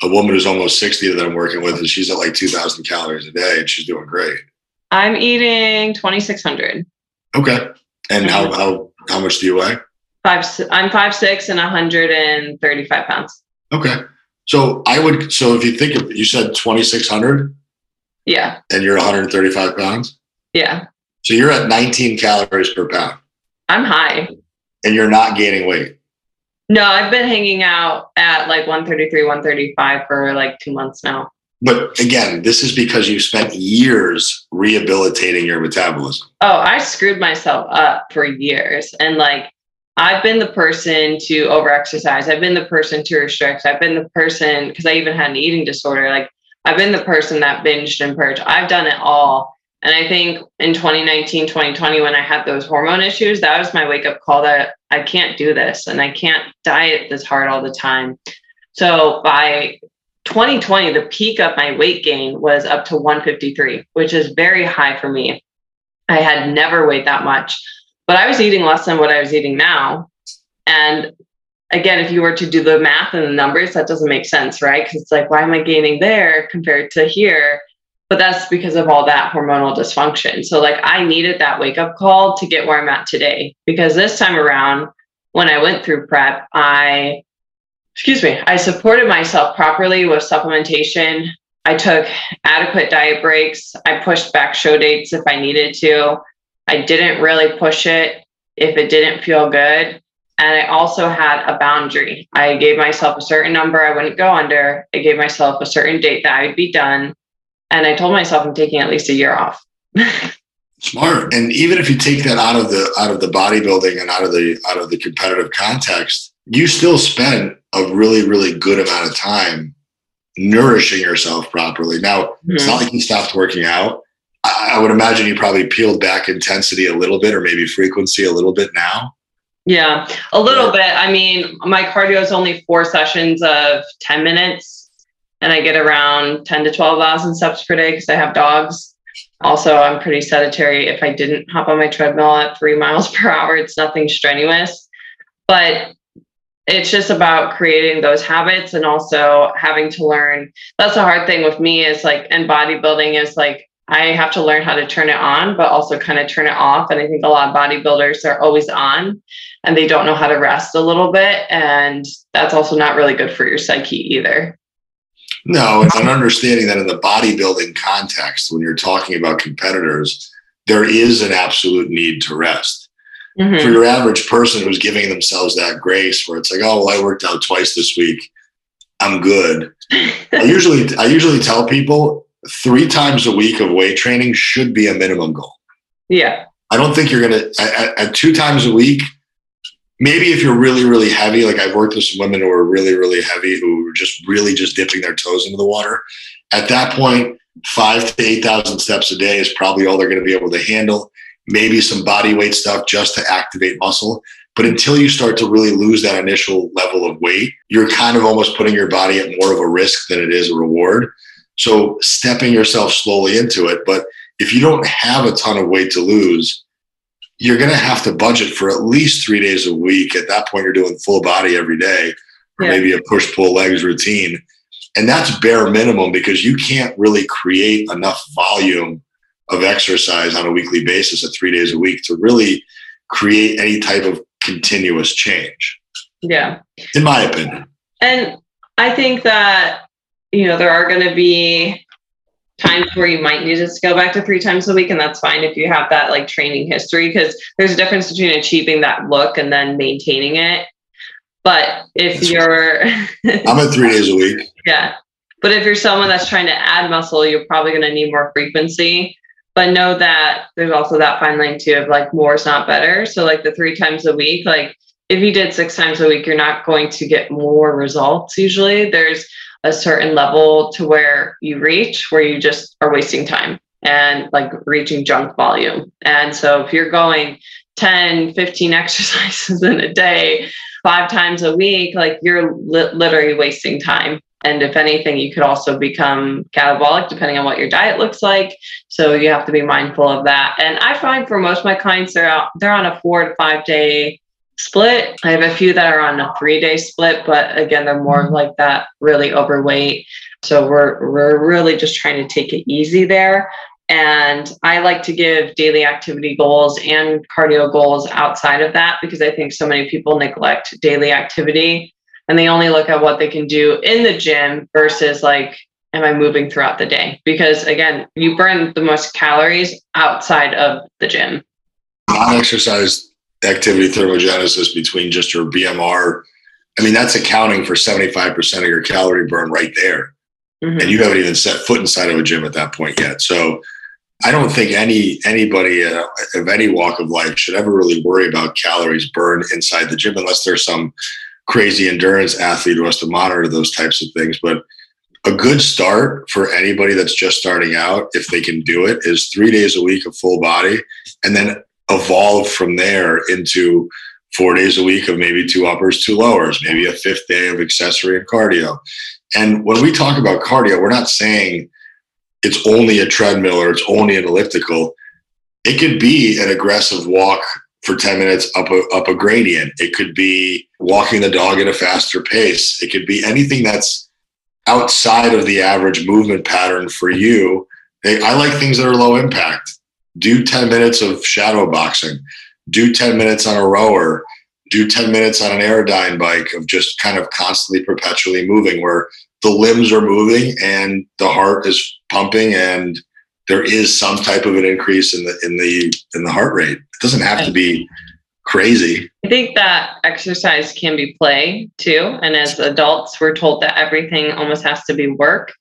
a woman who's almost 60 that I'm working with, and she's at like 2,000 calories a day and she's doing great. I'm eating 2,600. Okay. And how, mm-hmm. how how much do you weigh? Five. I'm five six and 135 pounds. Okay. So I would. So if you think of, you said 2,600. Yeah. And you're 135 pounds. Yeah. So you're at 19 calories per pound. I'm high. And you're not gaining weight. No, I've been hanging out at like 133, 135 for like two months now. But again, this is because you spent years rehabilitating your metabolism. Oh, I screwed myself up for years. And like, I've been the person to overexercise. I've been the person to restrict. I've been the person, because I even had an eating disorder. Like, I've been the person that binged and purged. I've done it all. And I think in 2019, 2020, when I had those hormone issues, that was my wake up call that I can't do this and I can't diet this hard all the time. So by 2020, the peak of my weight gain was up to 153, which is very high for me. I had never weighed that much, but I was eating less than what I was eating now. And again, if you were to do the math and the numbers, that doesn't make sense, right? Because it's like, why am I gaining there compared to here? But that's because of all that hormonal dysfunction. So, like, I needed that wake up call to get where I'm at today. Because this time around, when I went through prep, I, excuse me, I supported myself properly with supplementation. I took adequate diet breaks. I pushed back show dates if I needed to. I didn't really push it if it didn't feel good. And I also had a boundary. I gave myself a certain number I wouldn't go under. I gave myself a certain date that I would be done. And I told myself I'm taking at least a year off. <laughs> Smart. And even if you take that out of the out of the bodybuilding and out of the out of the competitive context, you still spent a really, really good amount of time nourishing yourself properly. Now, mm-hmm. it's not like you stopped working out. I, I would imagine you probably peeled back intensity a little bit or maybe frequency a little bit now. Yeah, a little bit. I mean, my cardio is only four sessions of 10 minutes, and I get around 10 to 12,000 steps per day because I have dogs. Also, I'm pretty sedentary. If I didn't hop on my treadmill at three miles per hour, it's nothing strenuous. But it's just about creating those habits and also having to learn. That's a hard thing with me is like, and bodybuilding is like, I have to learn how to turn it on, but also kind of turn it off. And I think a lot of bodybuilders are always on and they don't know how to rest a little bit. And that's also not really good for your psyche either. No, it's an understanding that in the bodybuilding context, when you're talking about competitors, there is an absolute need to rest. Mm-hmm. For your average person who's giving themselves that grace where it's like, oh, well, I worked out twice this week. I'm good. <laughs> I usually I usually tell people three times a week of weight training should be a minimum goal. Yeah. I don't think you're gonna at, at two times a week, maybe if you're really really heavy like i've worked with some women who are really really heavy who are just really just dipping their toes into the water at that point five to eight thousand steps a day is probably all they're going to be able to handle maybe some body weight stuff just to activate muscle but until you start to really lose that initial level of weight you're kind of almost putting your body at more of a risk than it is a reward so stepping yourself slowly into it but if you don't have a ton of weight to lose you're going to have to budget for at least three days a week. At that point, you're doing full body every day, or yeah. maybe a push pull legs routine. And that's bare minimum because you can't really create enough volume of exercise on a weekly basis at three days a week to really create any type of continuous change. Yeah. In my opinion. And I think that, you know, there are going to be times where you might need to scale back to three times a week and that's fine if you have that like training history because there's a difference between achieving that look and then maintaining it. But if that's you're <laughs> i'm at three days a week. Yeah. But if you're someone that's trying to add muscle you're probably going to need more frequency. But know that there's also that fine line too of like more is not better. So like the three times a week like if you did six times a week you're not going to get more results usually. There's a certain level to where you reach where you just are wasting time and like reaching junk volume. And so if you're going 10, 15 <laughs> exercises in a day, five times a week, like you're li- literally wasting time. And if anything, you could also become catabolic depending on what your diet looks like. So you have to be mindful of that. And I find for most of my clients, they're out, they're on a four to five day split. I have a few that are on a three day split, but again, they're more mm-hmm. like that really overweight. So we're we're really just trying to take it easy there. And I like to give daily activity goals and cardio goals outside of that because I think so many people neglect daily activity and they only look at what they can do in the gym versus like, am I moving throughout the day? Because again, you burn the most calories outside of the gym. Non exercise activity thermogenesis between just your BMR. I mean, that's accounting for 75% of your calorie burn right there. Mm-hmm. And you haven't even set foot inside of a gym at that point yet. So I don't think any anybody uh, of any walk of life should ever really worry about calories burned inside the gym unless there's some crazy endurance athlete who has to monitor those types of things. But a good start for anybody that's just starting out, if they can do it, is three days a week of full body and then evolve from there into four days a week of maybe two uppers, two lowers, maybe a fifth day of accessory and cardio. And when we talk about cardio, we're not saying it's only a treadmill or it's only an elliptical. It could be an aggressive walk for 10 minutes up a, up a gradient. It could be walking the dog at a faster pace. It could be anything that's outside of the average movement pattern for you. I like things that are low impact. Do 10 minutes of shadow boxing, do 10 minutes on a rower, do 10 minutes on an aerodyne bike of just kind of constantly perpetually moving where the limbs are moving and the heart is pumping and there is some type of an increase in the in the in the heart rate. It doesn't have to be crazy. I think that exercise can be play too. And as adults, we're told that everything almost has to be work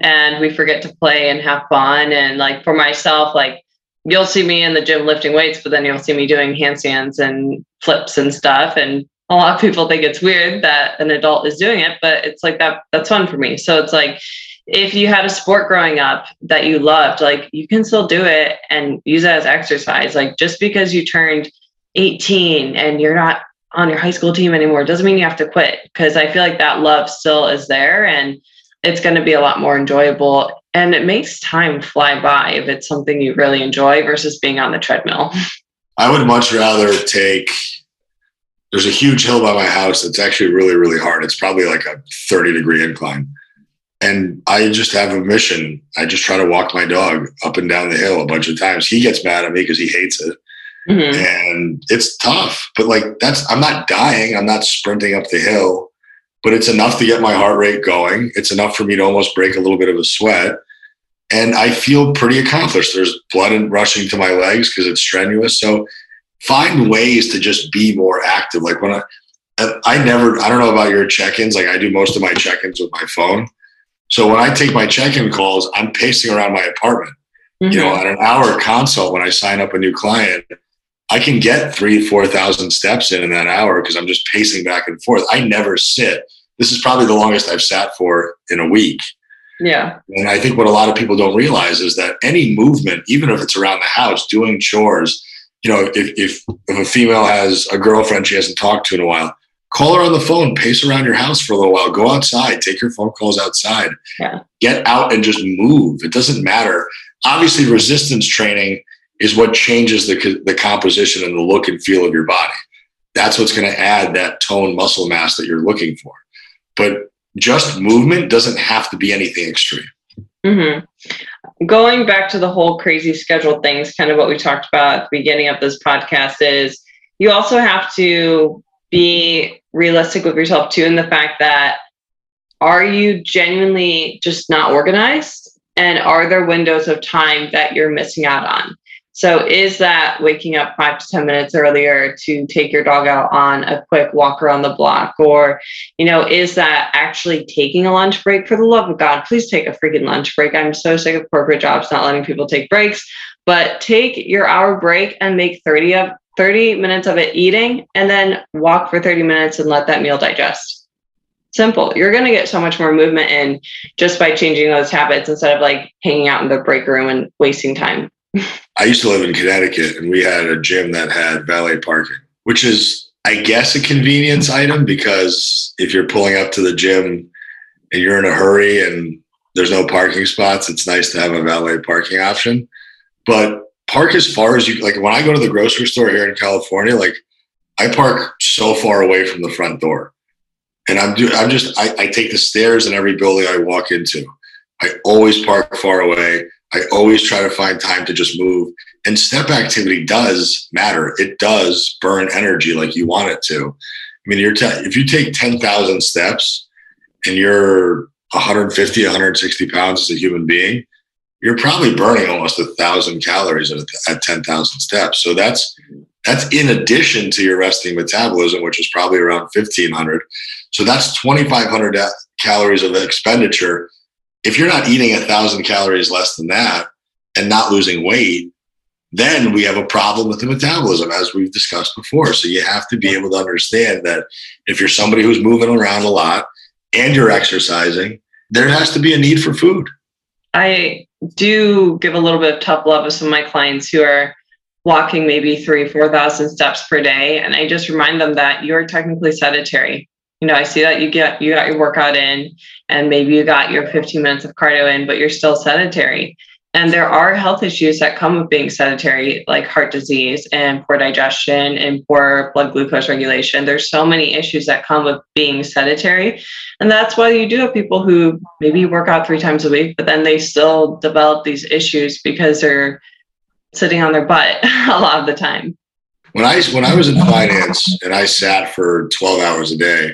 and we forget to play and have fun. And like for myself, like you'll see me in the gym lifting weights, but then you'll see me doing handstands and flips and stuff. And a lot of people think it's weird that an adult is doing it, but it's like that that's fun for me. So it's like if you had a sport growing up that you loved, like you can still do it and use it as exercise. Like just because you turned 18 and you're not on your high school team anymore doesn't mean you have to quit because I feel like that love still is there and it's going to be a lot more enjoyable and it makes time fly by if it's something you really enjoy versus being on the treadmill. I would much rather take there's a huge hill by my house that's actually really really hard. It's probably like a 30 degree incline and I just have a mission. I just try to walk my dog up and down the hill a bunch of times. He gets mad at me because he hates it. Mm-hmm. And it's tough, but like that's, I'm not dying. I'm not sprinting up the hill, but it's enough to get my heart rate going. It's enough for me to almost break a little bit of a sweat. And I feel pretty accomplished. There's blood rushing to my legs because it's strenuous. So find ways to just be more active. Like when I, I never, I don't know about your check ins. Like I do most of my check ins with my phone. So when I take my check-in calls, I'm pacing around my apartment. Mm-hmm. You know, mm-hmm. at an hour consult when I sign up a new client, I can get three, four thousand steps in in that hour because I'm just pacing back and forth. I never sit. This is probably the longest I've sat for in a week. Yeah. And I think what a lot of people don't realize is that any movement, even if it's around the house, doing chores, you know, if if, if a female has a girlfriend she hasn't talked to in a while, call her on the phone, pace around your house for a little while, go outside, take your phone calls outside, yeah. get out and just move. It doesn't matter. Obviously, resistance training is what changes the, the composition and the look and feel of your body. That's what's going to add that tone muscle mass that you're looking for. But just movement doesn't have to be anything extreme. Mm-hmm. Going back to the whole crazy schedule things, kind of what we talked about at the beginning of this podcast is you also have to be realistic with yourself too in the fact that are you genuinely just not organized and are there windows of time that you're missing out on so is that waking up five to ten minutes earlier to take your dog out on a quick walk around the block or you know is that actually taking a lunch break for the love of god please take a freaking lunch break i'm so sick of corporate jobs not letting people take breaks but take your hour break and make 30 of 30 minutes of it eating and then walk for 30 minutes and let that meal digest. Simple. You're going to get so much more movement in just by changing those habits instead of like hanging out in the break room and wasting time. I used to live in Connecticut and we had a gym that had valet parking, which is, I guess, a convenience item because if you're pulling up to the gym and you're in a hurry and there's no parking spots, it's nice to have a valet parking option. But park as far as you like when I go to the grocery store here in California, like I park so far away from the front door. And I'm do I'm just I, I take the stairs in every building I walk into. I always park far away. I always try to find time to just move. And step activity does matter. It does burn energy like you want it to. I mean, you're if you take 10,000 steps and you're 150, 160 pounds as a human being, you're probably burning almost a thousand calories at, at 10,000 steps. So that's That's in addition to your resting metabolism, which is probably around 1500. So that's 2500 calories of expenditure. If you're not eating a thousand calories less than that and not losing weight, then we have a problem with the metabolism, as we've discussed before. So you have to be able to understand that if you're somebody who's moving around a lot and you're exercising, there has to be a need for food. I do give a little bit of tough love with some of my clients who are walking maybe three, 4,000 steps per day. And I just remind them that you're technically sedentary. You know, I see that you get, you got your workout in and maybe you got your 15 minutes of cardio in, but you're still sedentary. And there are health issues that come with being sedentary, like heart disease and poor digestion and poor blood glucose regulation. There's so many issues that come with being sedentary. And that's why you do have people who maybe work out three times a week, but then they still develop these issues because they're sitting on their butt <laughs> a lot of the time. When I when I was in finance and I sat for 12 hours a day,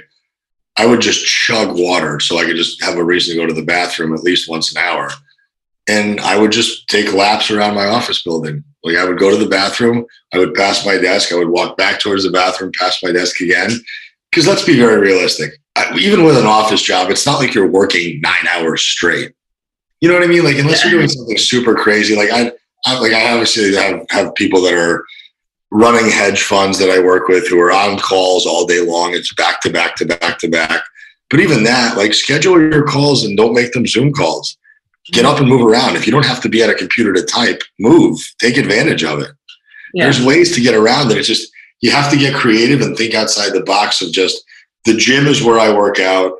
I would just chug water so I could just have a reason to go to the bathroom at least once an hour. And I would just take laps around my office building. Like I would go to the bathroom, I would pass my desk, I would walk back towards the bathroom, pass my desk again. Because let's be very realistic. Even with an office job, it's not like you're working nine hours straight. You know what I mean? Like unless you're doing something super crazy, like I, I like I obviously have have people that are running hedge funds that I work with who are on calls all day long. It's back to back to back to back. But even that, like schedule your calls and don't make them Zoom calls. Get up and move around. If you don't have to be at a computer to type, move. Take advantage of it. Yeah. There's ways to get around it. It's just you have to get creative and think outside the box of just the gym is where I work out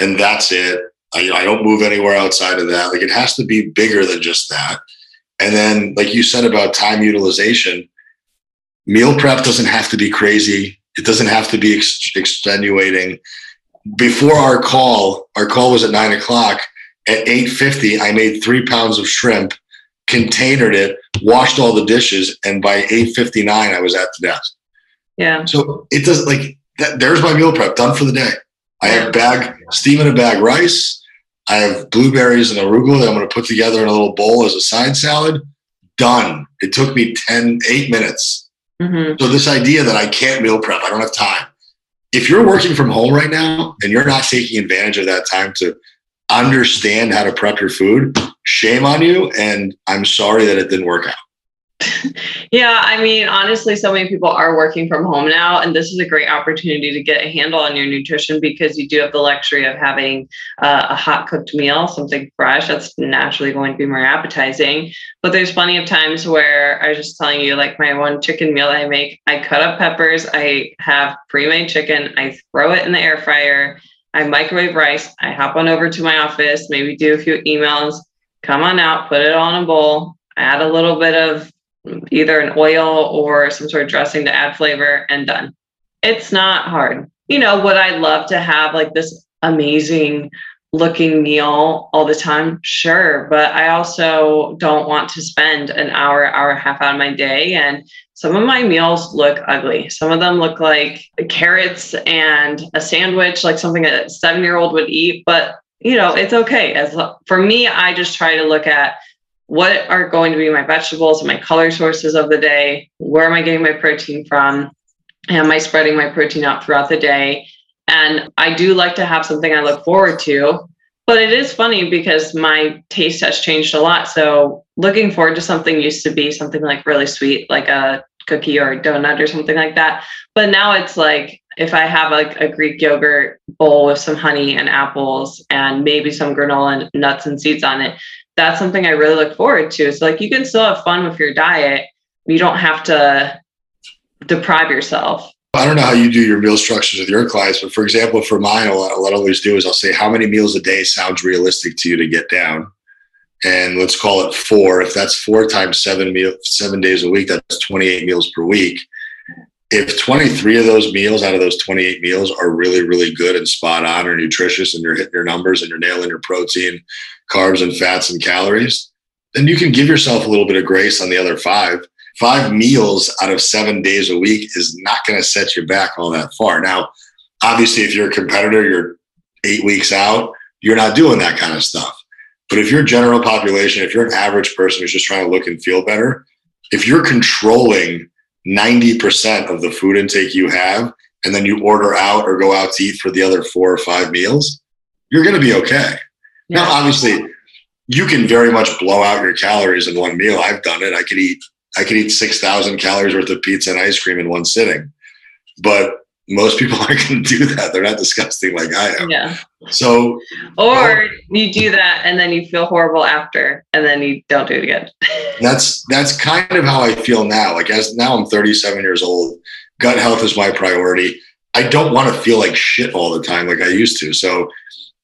and that's it. I, I don't move anywhere outside of that. Like it has to be bigger than just that. And then, like you said about time utilization, meal prep doesn't have to be crazy. It doesn't have to be ex- extenuating. Before our call, our call was at nine o'clock. At eight fifty, I made three pounds of shrimp, containered it, washed all the dishes, and by eight fifty nine, I was at the desk. Yeah. So it doesn't like that. There's my meal prep done for the day. I have bag steam in a bag rice. I have blueberries and arugula that I'm going to put together in a little bowl as a side salad. Done. It took me 10, eight minutes. Mm-hmm. So this idea that I can't meal prep, I don't have time. If you're working from home right now and you're not taking advantage of that time to understand how to prep your food, shame on you. And I'm sorry that it didn't work out yeah, I mean, honestly, so many people are working from home now, and this is a great opportunity to get a handle on your nutrition because you do have the luxury of having uh, a hot cooked meal, something fresh that's naturally going to be more appetizing. But there's plenty of times where I was just telling you, like my one chicken meal that I make, I cut up peppers, I have pre made chicken, I throw it in the air fryer, I microwave rice, I hop on over to my office, maybe do a few emails, come on out, put it in a bowl, add a little bit of either an oil or some sort of dressing to add flavor and done. It's not hard. You know, would I love to have like this amazing looking meal all the time? Sure. But I also don't want to spend an hour, hour and a half out of my day. And some of my meals look ugly. Some of them look like carrots and a sandwich, like something a seven year old would eat. But, you know, it's okay. As for me, I just try to look at what are going to be my vegetables and my color sources of the day? Where am I getting my protein from? Am I spreading my protein out throughout the day? And I do like to have something I look forward to. But it is funny because my taste has changed a lot. So looking forward to something used to be something like really sweet, like a cookie or a donut or something like that. But now it's like if I have like a Greek yogurt bowl with some honey and apples and maybe some granola and nuts and seeds on it, that's something I really look forward to. So like you can still have fun with your diet. You don't have to deprive yourself. I don't know how you do your meal structures with your clients, but for example, for mine, what I'll always do is I'll say, how many meals a day sounds realistic to you to get down? And let's call it four. If that's four times seven meal, seven days a week, that's 28 meals per week. If 23 of those meals out of those 28 meals are really, really good and spot on or nutritious and you're hitting your numbers and you're nailing your protein, carbs and fats and calories, then you can give yourself a little bit of grace on the other five. Five meals out of seven days a week is not going to set you back all that far. Now, obviously, if you're a competitor, you're eight weeks out, you're not doing that kind of stuff. But if you're general population, if you're an average person who's just trying to look and feel better, if you're controlling 90% of the food intake you have, and then you order out or go out to eat for the other four or five meals, you're going to be okay. Yeah. Now, obviously, you can very much blow out your calories in one meal. I've done it. I could eat I could eat 6,000 calories worth of pizza and ice cream in one sitting. But most people <laughs> aren't going to do that. They're not disgusting like I am. Yeah. So, or you do that and then you feel horrible after, and then you don't do it again. <laughs> that's that's kind of how I feel now. Like as now I'm 37 years old, gut health is my priority. I don't want to feel like shit all the time like I used to. So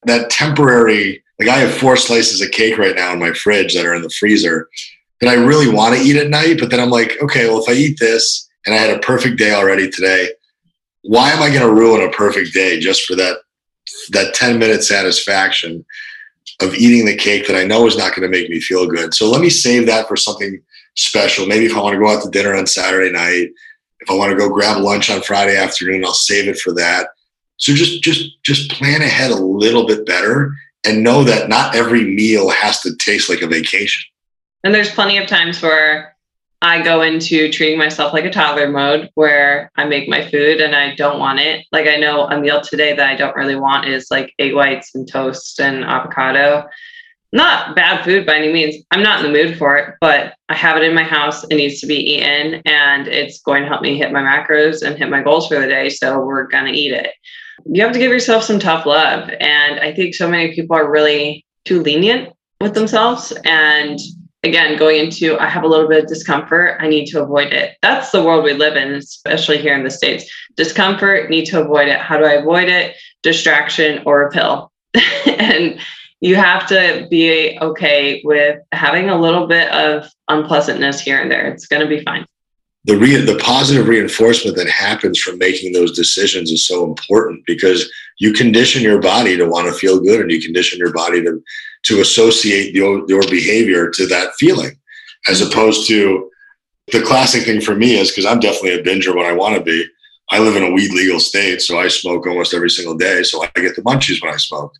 that temporary, like I have four slices of cake right now in my fridge that are in the freezer that I really want to eat at night. But then I'm like, okay, well, if I eat this and I had a perfect day already today, why am I going to ruin a perfect day just for that that 10 minute satisfaction of eating the cake that I know is not going to make me feel good? So let me save that for something special. Maybe if I want to go out to dinner on Saturday night, if I want to go grab lunch on Friday afternoon, I'll save it for that. So just just just plan ahead a little bit better and know that not every meal has to taste like a vacation. And there's plenty of times where I go into treating myself like a toddler mode where I make my food and I don't want it. Like I know a meal today that I don't really want is like egg whites and toast and avocado. Not bad food by any means. I'm not in the mood for it, but I have it in my house. It needs to be eaten and it's going to help me hit my macros and hit my goals for the day. So we're going to eat it. You have to give yourself some tough love. And I think so many people are really too lenient with themselves and again going into i have a little bit of discomfort i need to avoid it. That's the world we live in especially here in the states. Discomfort need to avoid it. How do i avoid it? Distraction or a pill. <laughs> And you have to be okay with having a little bit of unpleasantness here and there. It's going to be fine the re- the positive reinforcement that happens from making those decisions is so important because you condition your body to want to feel good and you condition your body to to associate your, your behavior to that feeling as opposed to the classic thing for me is because I'm definitely a binger when I want to be. I live in a weed legal state, so I smoke almost every single day. So I get the munchies when I smoke.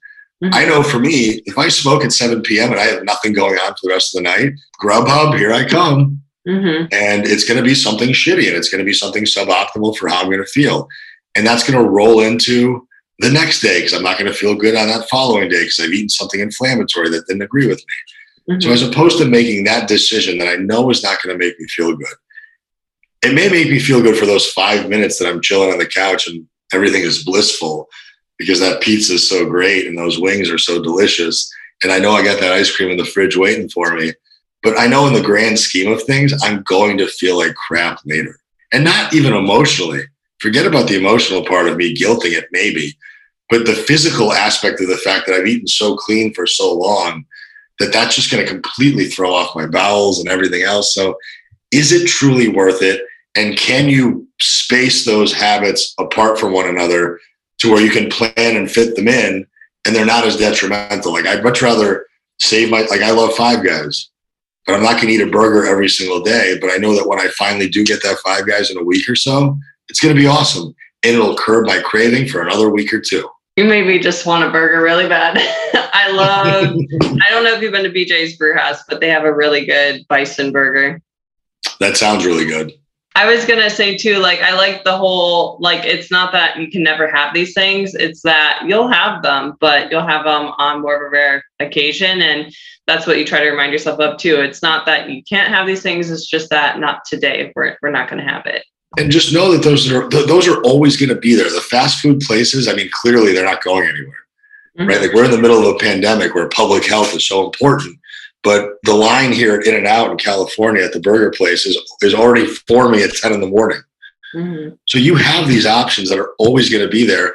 Mm-hmm. I know for me, if I smoke at 7 p.m. and I have nothing going on for the rest of the night, Grubhub, here I come. Mm-hmm. And it's going to be something shitty and it's going to be something suboptimal for how I'm going to feel. And that's going to roll into the next day because I'm not going to feel good on that following day because I've eaten something inflammatory that didn't agree with me. Mm-hmm. So, as opposed to making that decision that I know is not going to make me feel good, it may make me feel good for those five minutes that I'm chilling on the couch and everything is blissful because that pizza is so great and those wings are so delicious. And I know I got that ice cream in the fridge waiting for me. But I know in the grand scheme of things, I'm going to feel like crap later. And not even emotionally. Forget about the emotional part of me guilting it, maybe. But the physical aspect of the fact that I've eaten so clean for so long that that's just going to completely throw off my bowels and everything else. So, is it truly worth it? And can you space those habits apart from one another to where you can plan and fit them in and they're not as detrimental? Like, I'd much rather save my, like, I love Five Guys, but I'm not going to eat a burger every single day. But I know that when I finally do get that Five Guys in a week or so, it's going to be awesome and it'll curb my craving for another week or two. You made me just want a burger really bad. <laughs> I love, <laughs> I don't know if you've been to BJ's Brewhouse, but they have a really good bison burger. That sounds really good. I was going to say too, like, I like the whole, like, it's not that you can never have these things. It's that you'll have them, but you'll have them on more of a rare occasion. And that's what you try to remind yourself of too. It's not that you can't have these things. It's just that not today. We're, we're not going to have it and just know that those are those are always going to be there. The fast food places, I mean, clearly they're not going anywhere, mm-hmm. right? Like we're in the middle of a pandemic where public health is so important, but the line here at In-N-Out in California at the burger place is is already forming at ten in the morning. Mm-hmm. So you have these options that are always going to be there,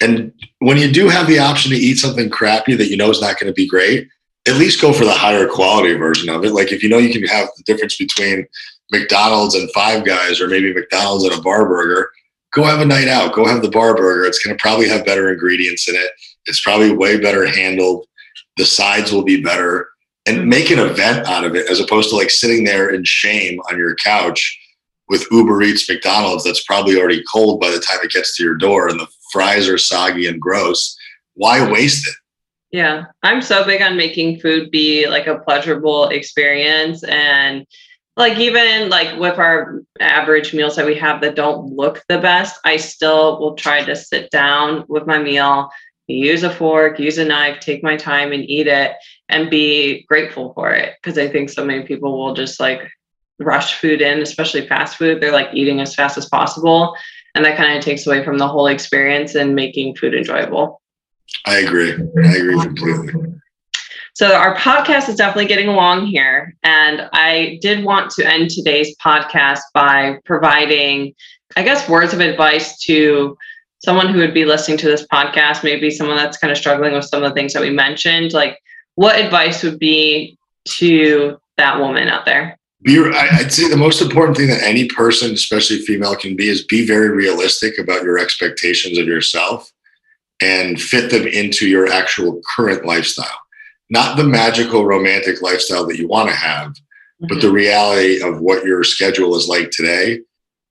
and when you do have the option to eat something crappy that you know is not going to be great, at least go for the higher quality version of it. Like if you know you can have the difference between McDonald's and Five Guys, or maybe McDonald's and a bar burger, go have a night out. Go have the bar burger. It's going to probably have better ingredients in it. It's probably way better handled. The sides will be better. And make an event out of it as opposed to like sitting there in shame on your couch with Uber Eats McDonald's that's probably already cold by the time it gets to your door and the fries are soggy and gross. Why waste it? Yeah, I'm so big on making food be like a pleasurable experience and like even like with our average meals that we have that don't look the best, I still will try to sit down with my meal, use a fork, use a knife, take my time and eat it and be grateful for it. Cause I think so many people will just like rush food in, especially fast food. They're like eating as fast as possible. And that kind of takes away from the whole experience and making food enjoyable. I agree. I agree completely. So our podcast is definitely getting along here. And I did want to end today's podcast by providing, I guess, words of advice to someone who would be listening to this podcast, maybe someone that's kind of struggling with some of the things that we mentioned. Like, what advice would be to that woman out there? Be, I'd say the most important thing that any person, especially female, can be is be very realistic about your expectations of yourself and fit them into your actual current lifestyle. Not the magical romantic lifestyle that you want to have, mm-hmm. but the reality of what your schedule is like today,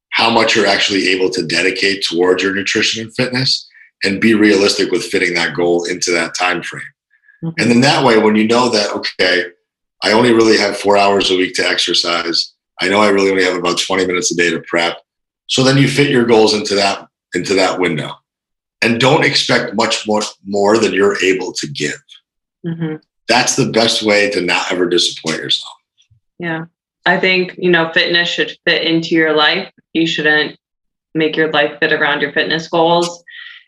how much you're actually able to dedicate towards your nutrition and fitness, and be realistic with fitting that goal into that time frame. Mm-hmm. And then that way, when you know that, okay, I only really have four hours a week to exercise. I know I really only have about 20 minutes a day to prep. So then you fit your goals into that into that window and don't expect much more more than you're able to give. Mm-hmm. That's the best way to not ever disappoint yourself. Yeah. I think, you know, fitness should fit into your life. You shouldn't make your life fit around your fitness goals.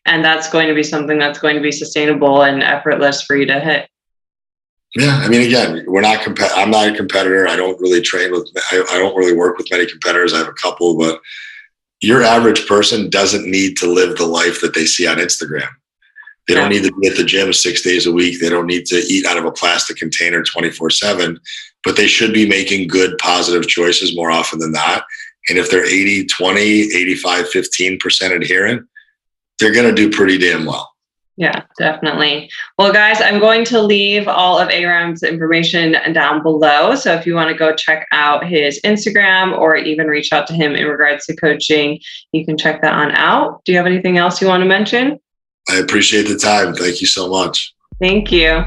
And that's going to be something that's going to be sustainable and effortless for you to hit. Yeah, I mean, again, we're not. I'm not a competitor. I don't really train with. I, I, don't really work with many competitors. I have a couple, but your average person doesn't need to live the life that they see on Instagram. They don't need to be at the gym six days a week. They don't need to eat out of a plastic container 24 7, but they should be making good, positive choices more often than that. And if they're 80, 20, 85, 15% adherent, they're going to do pretty damn well. Yeah, definitely. Well, guys, I'm going to leave all of Aram's information down below. So if you want to go check out his Instagram or even reach out to him in regards to coaching, you can check that on out. Do you have anything else you want to mention? I appreciate the time. Thank you so much. Thank you.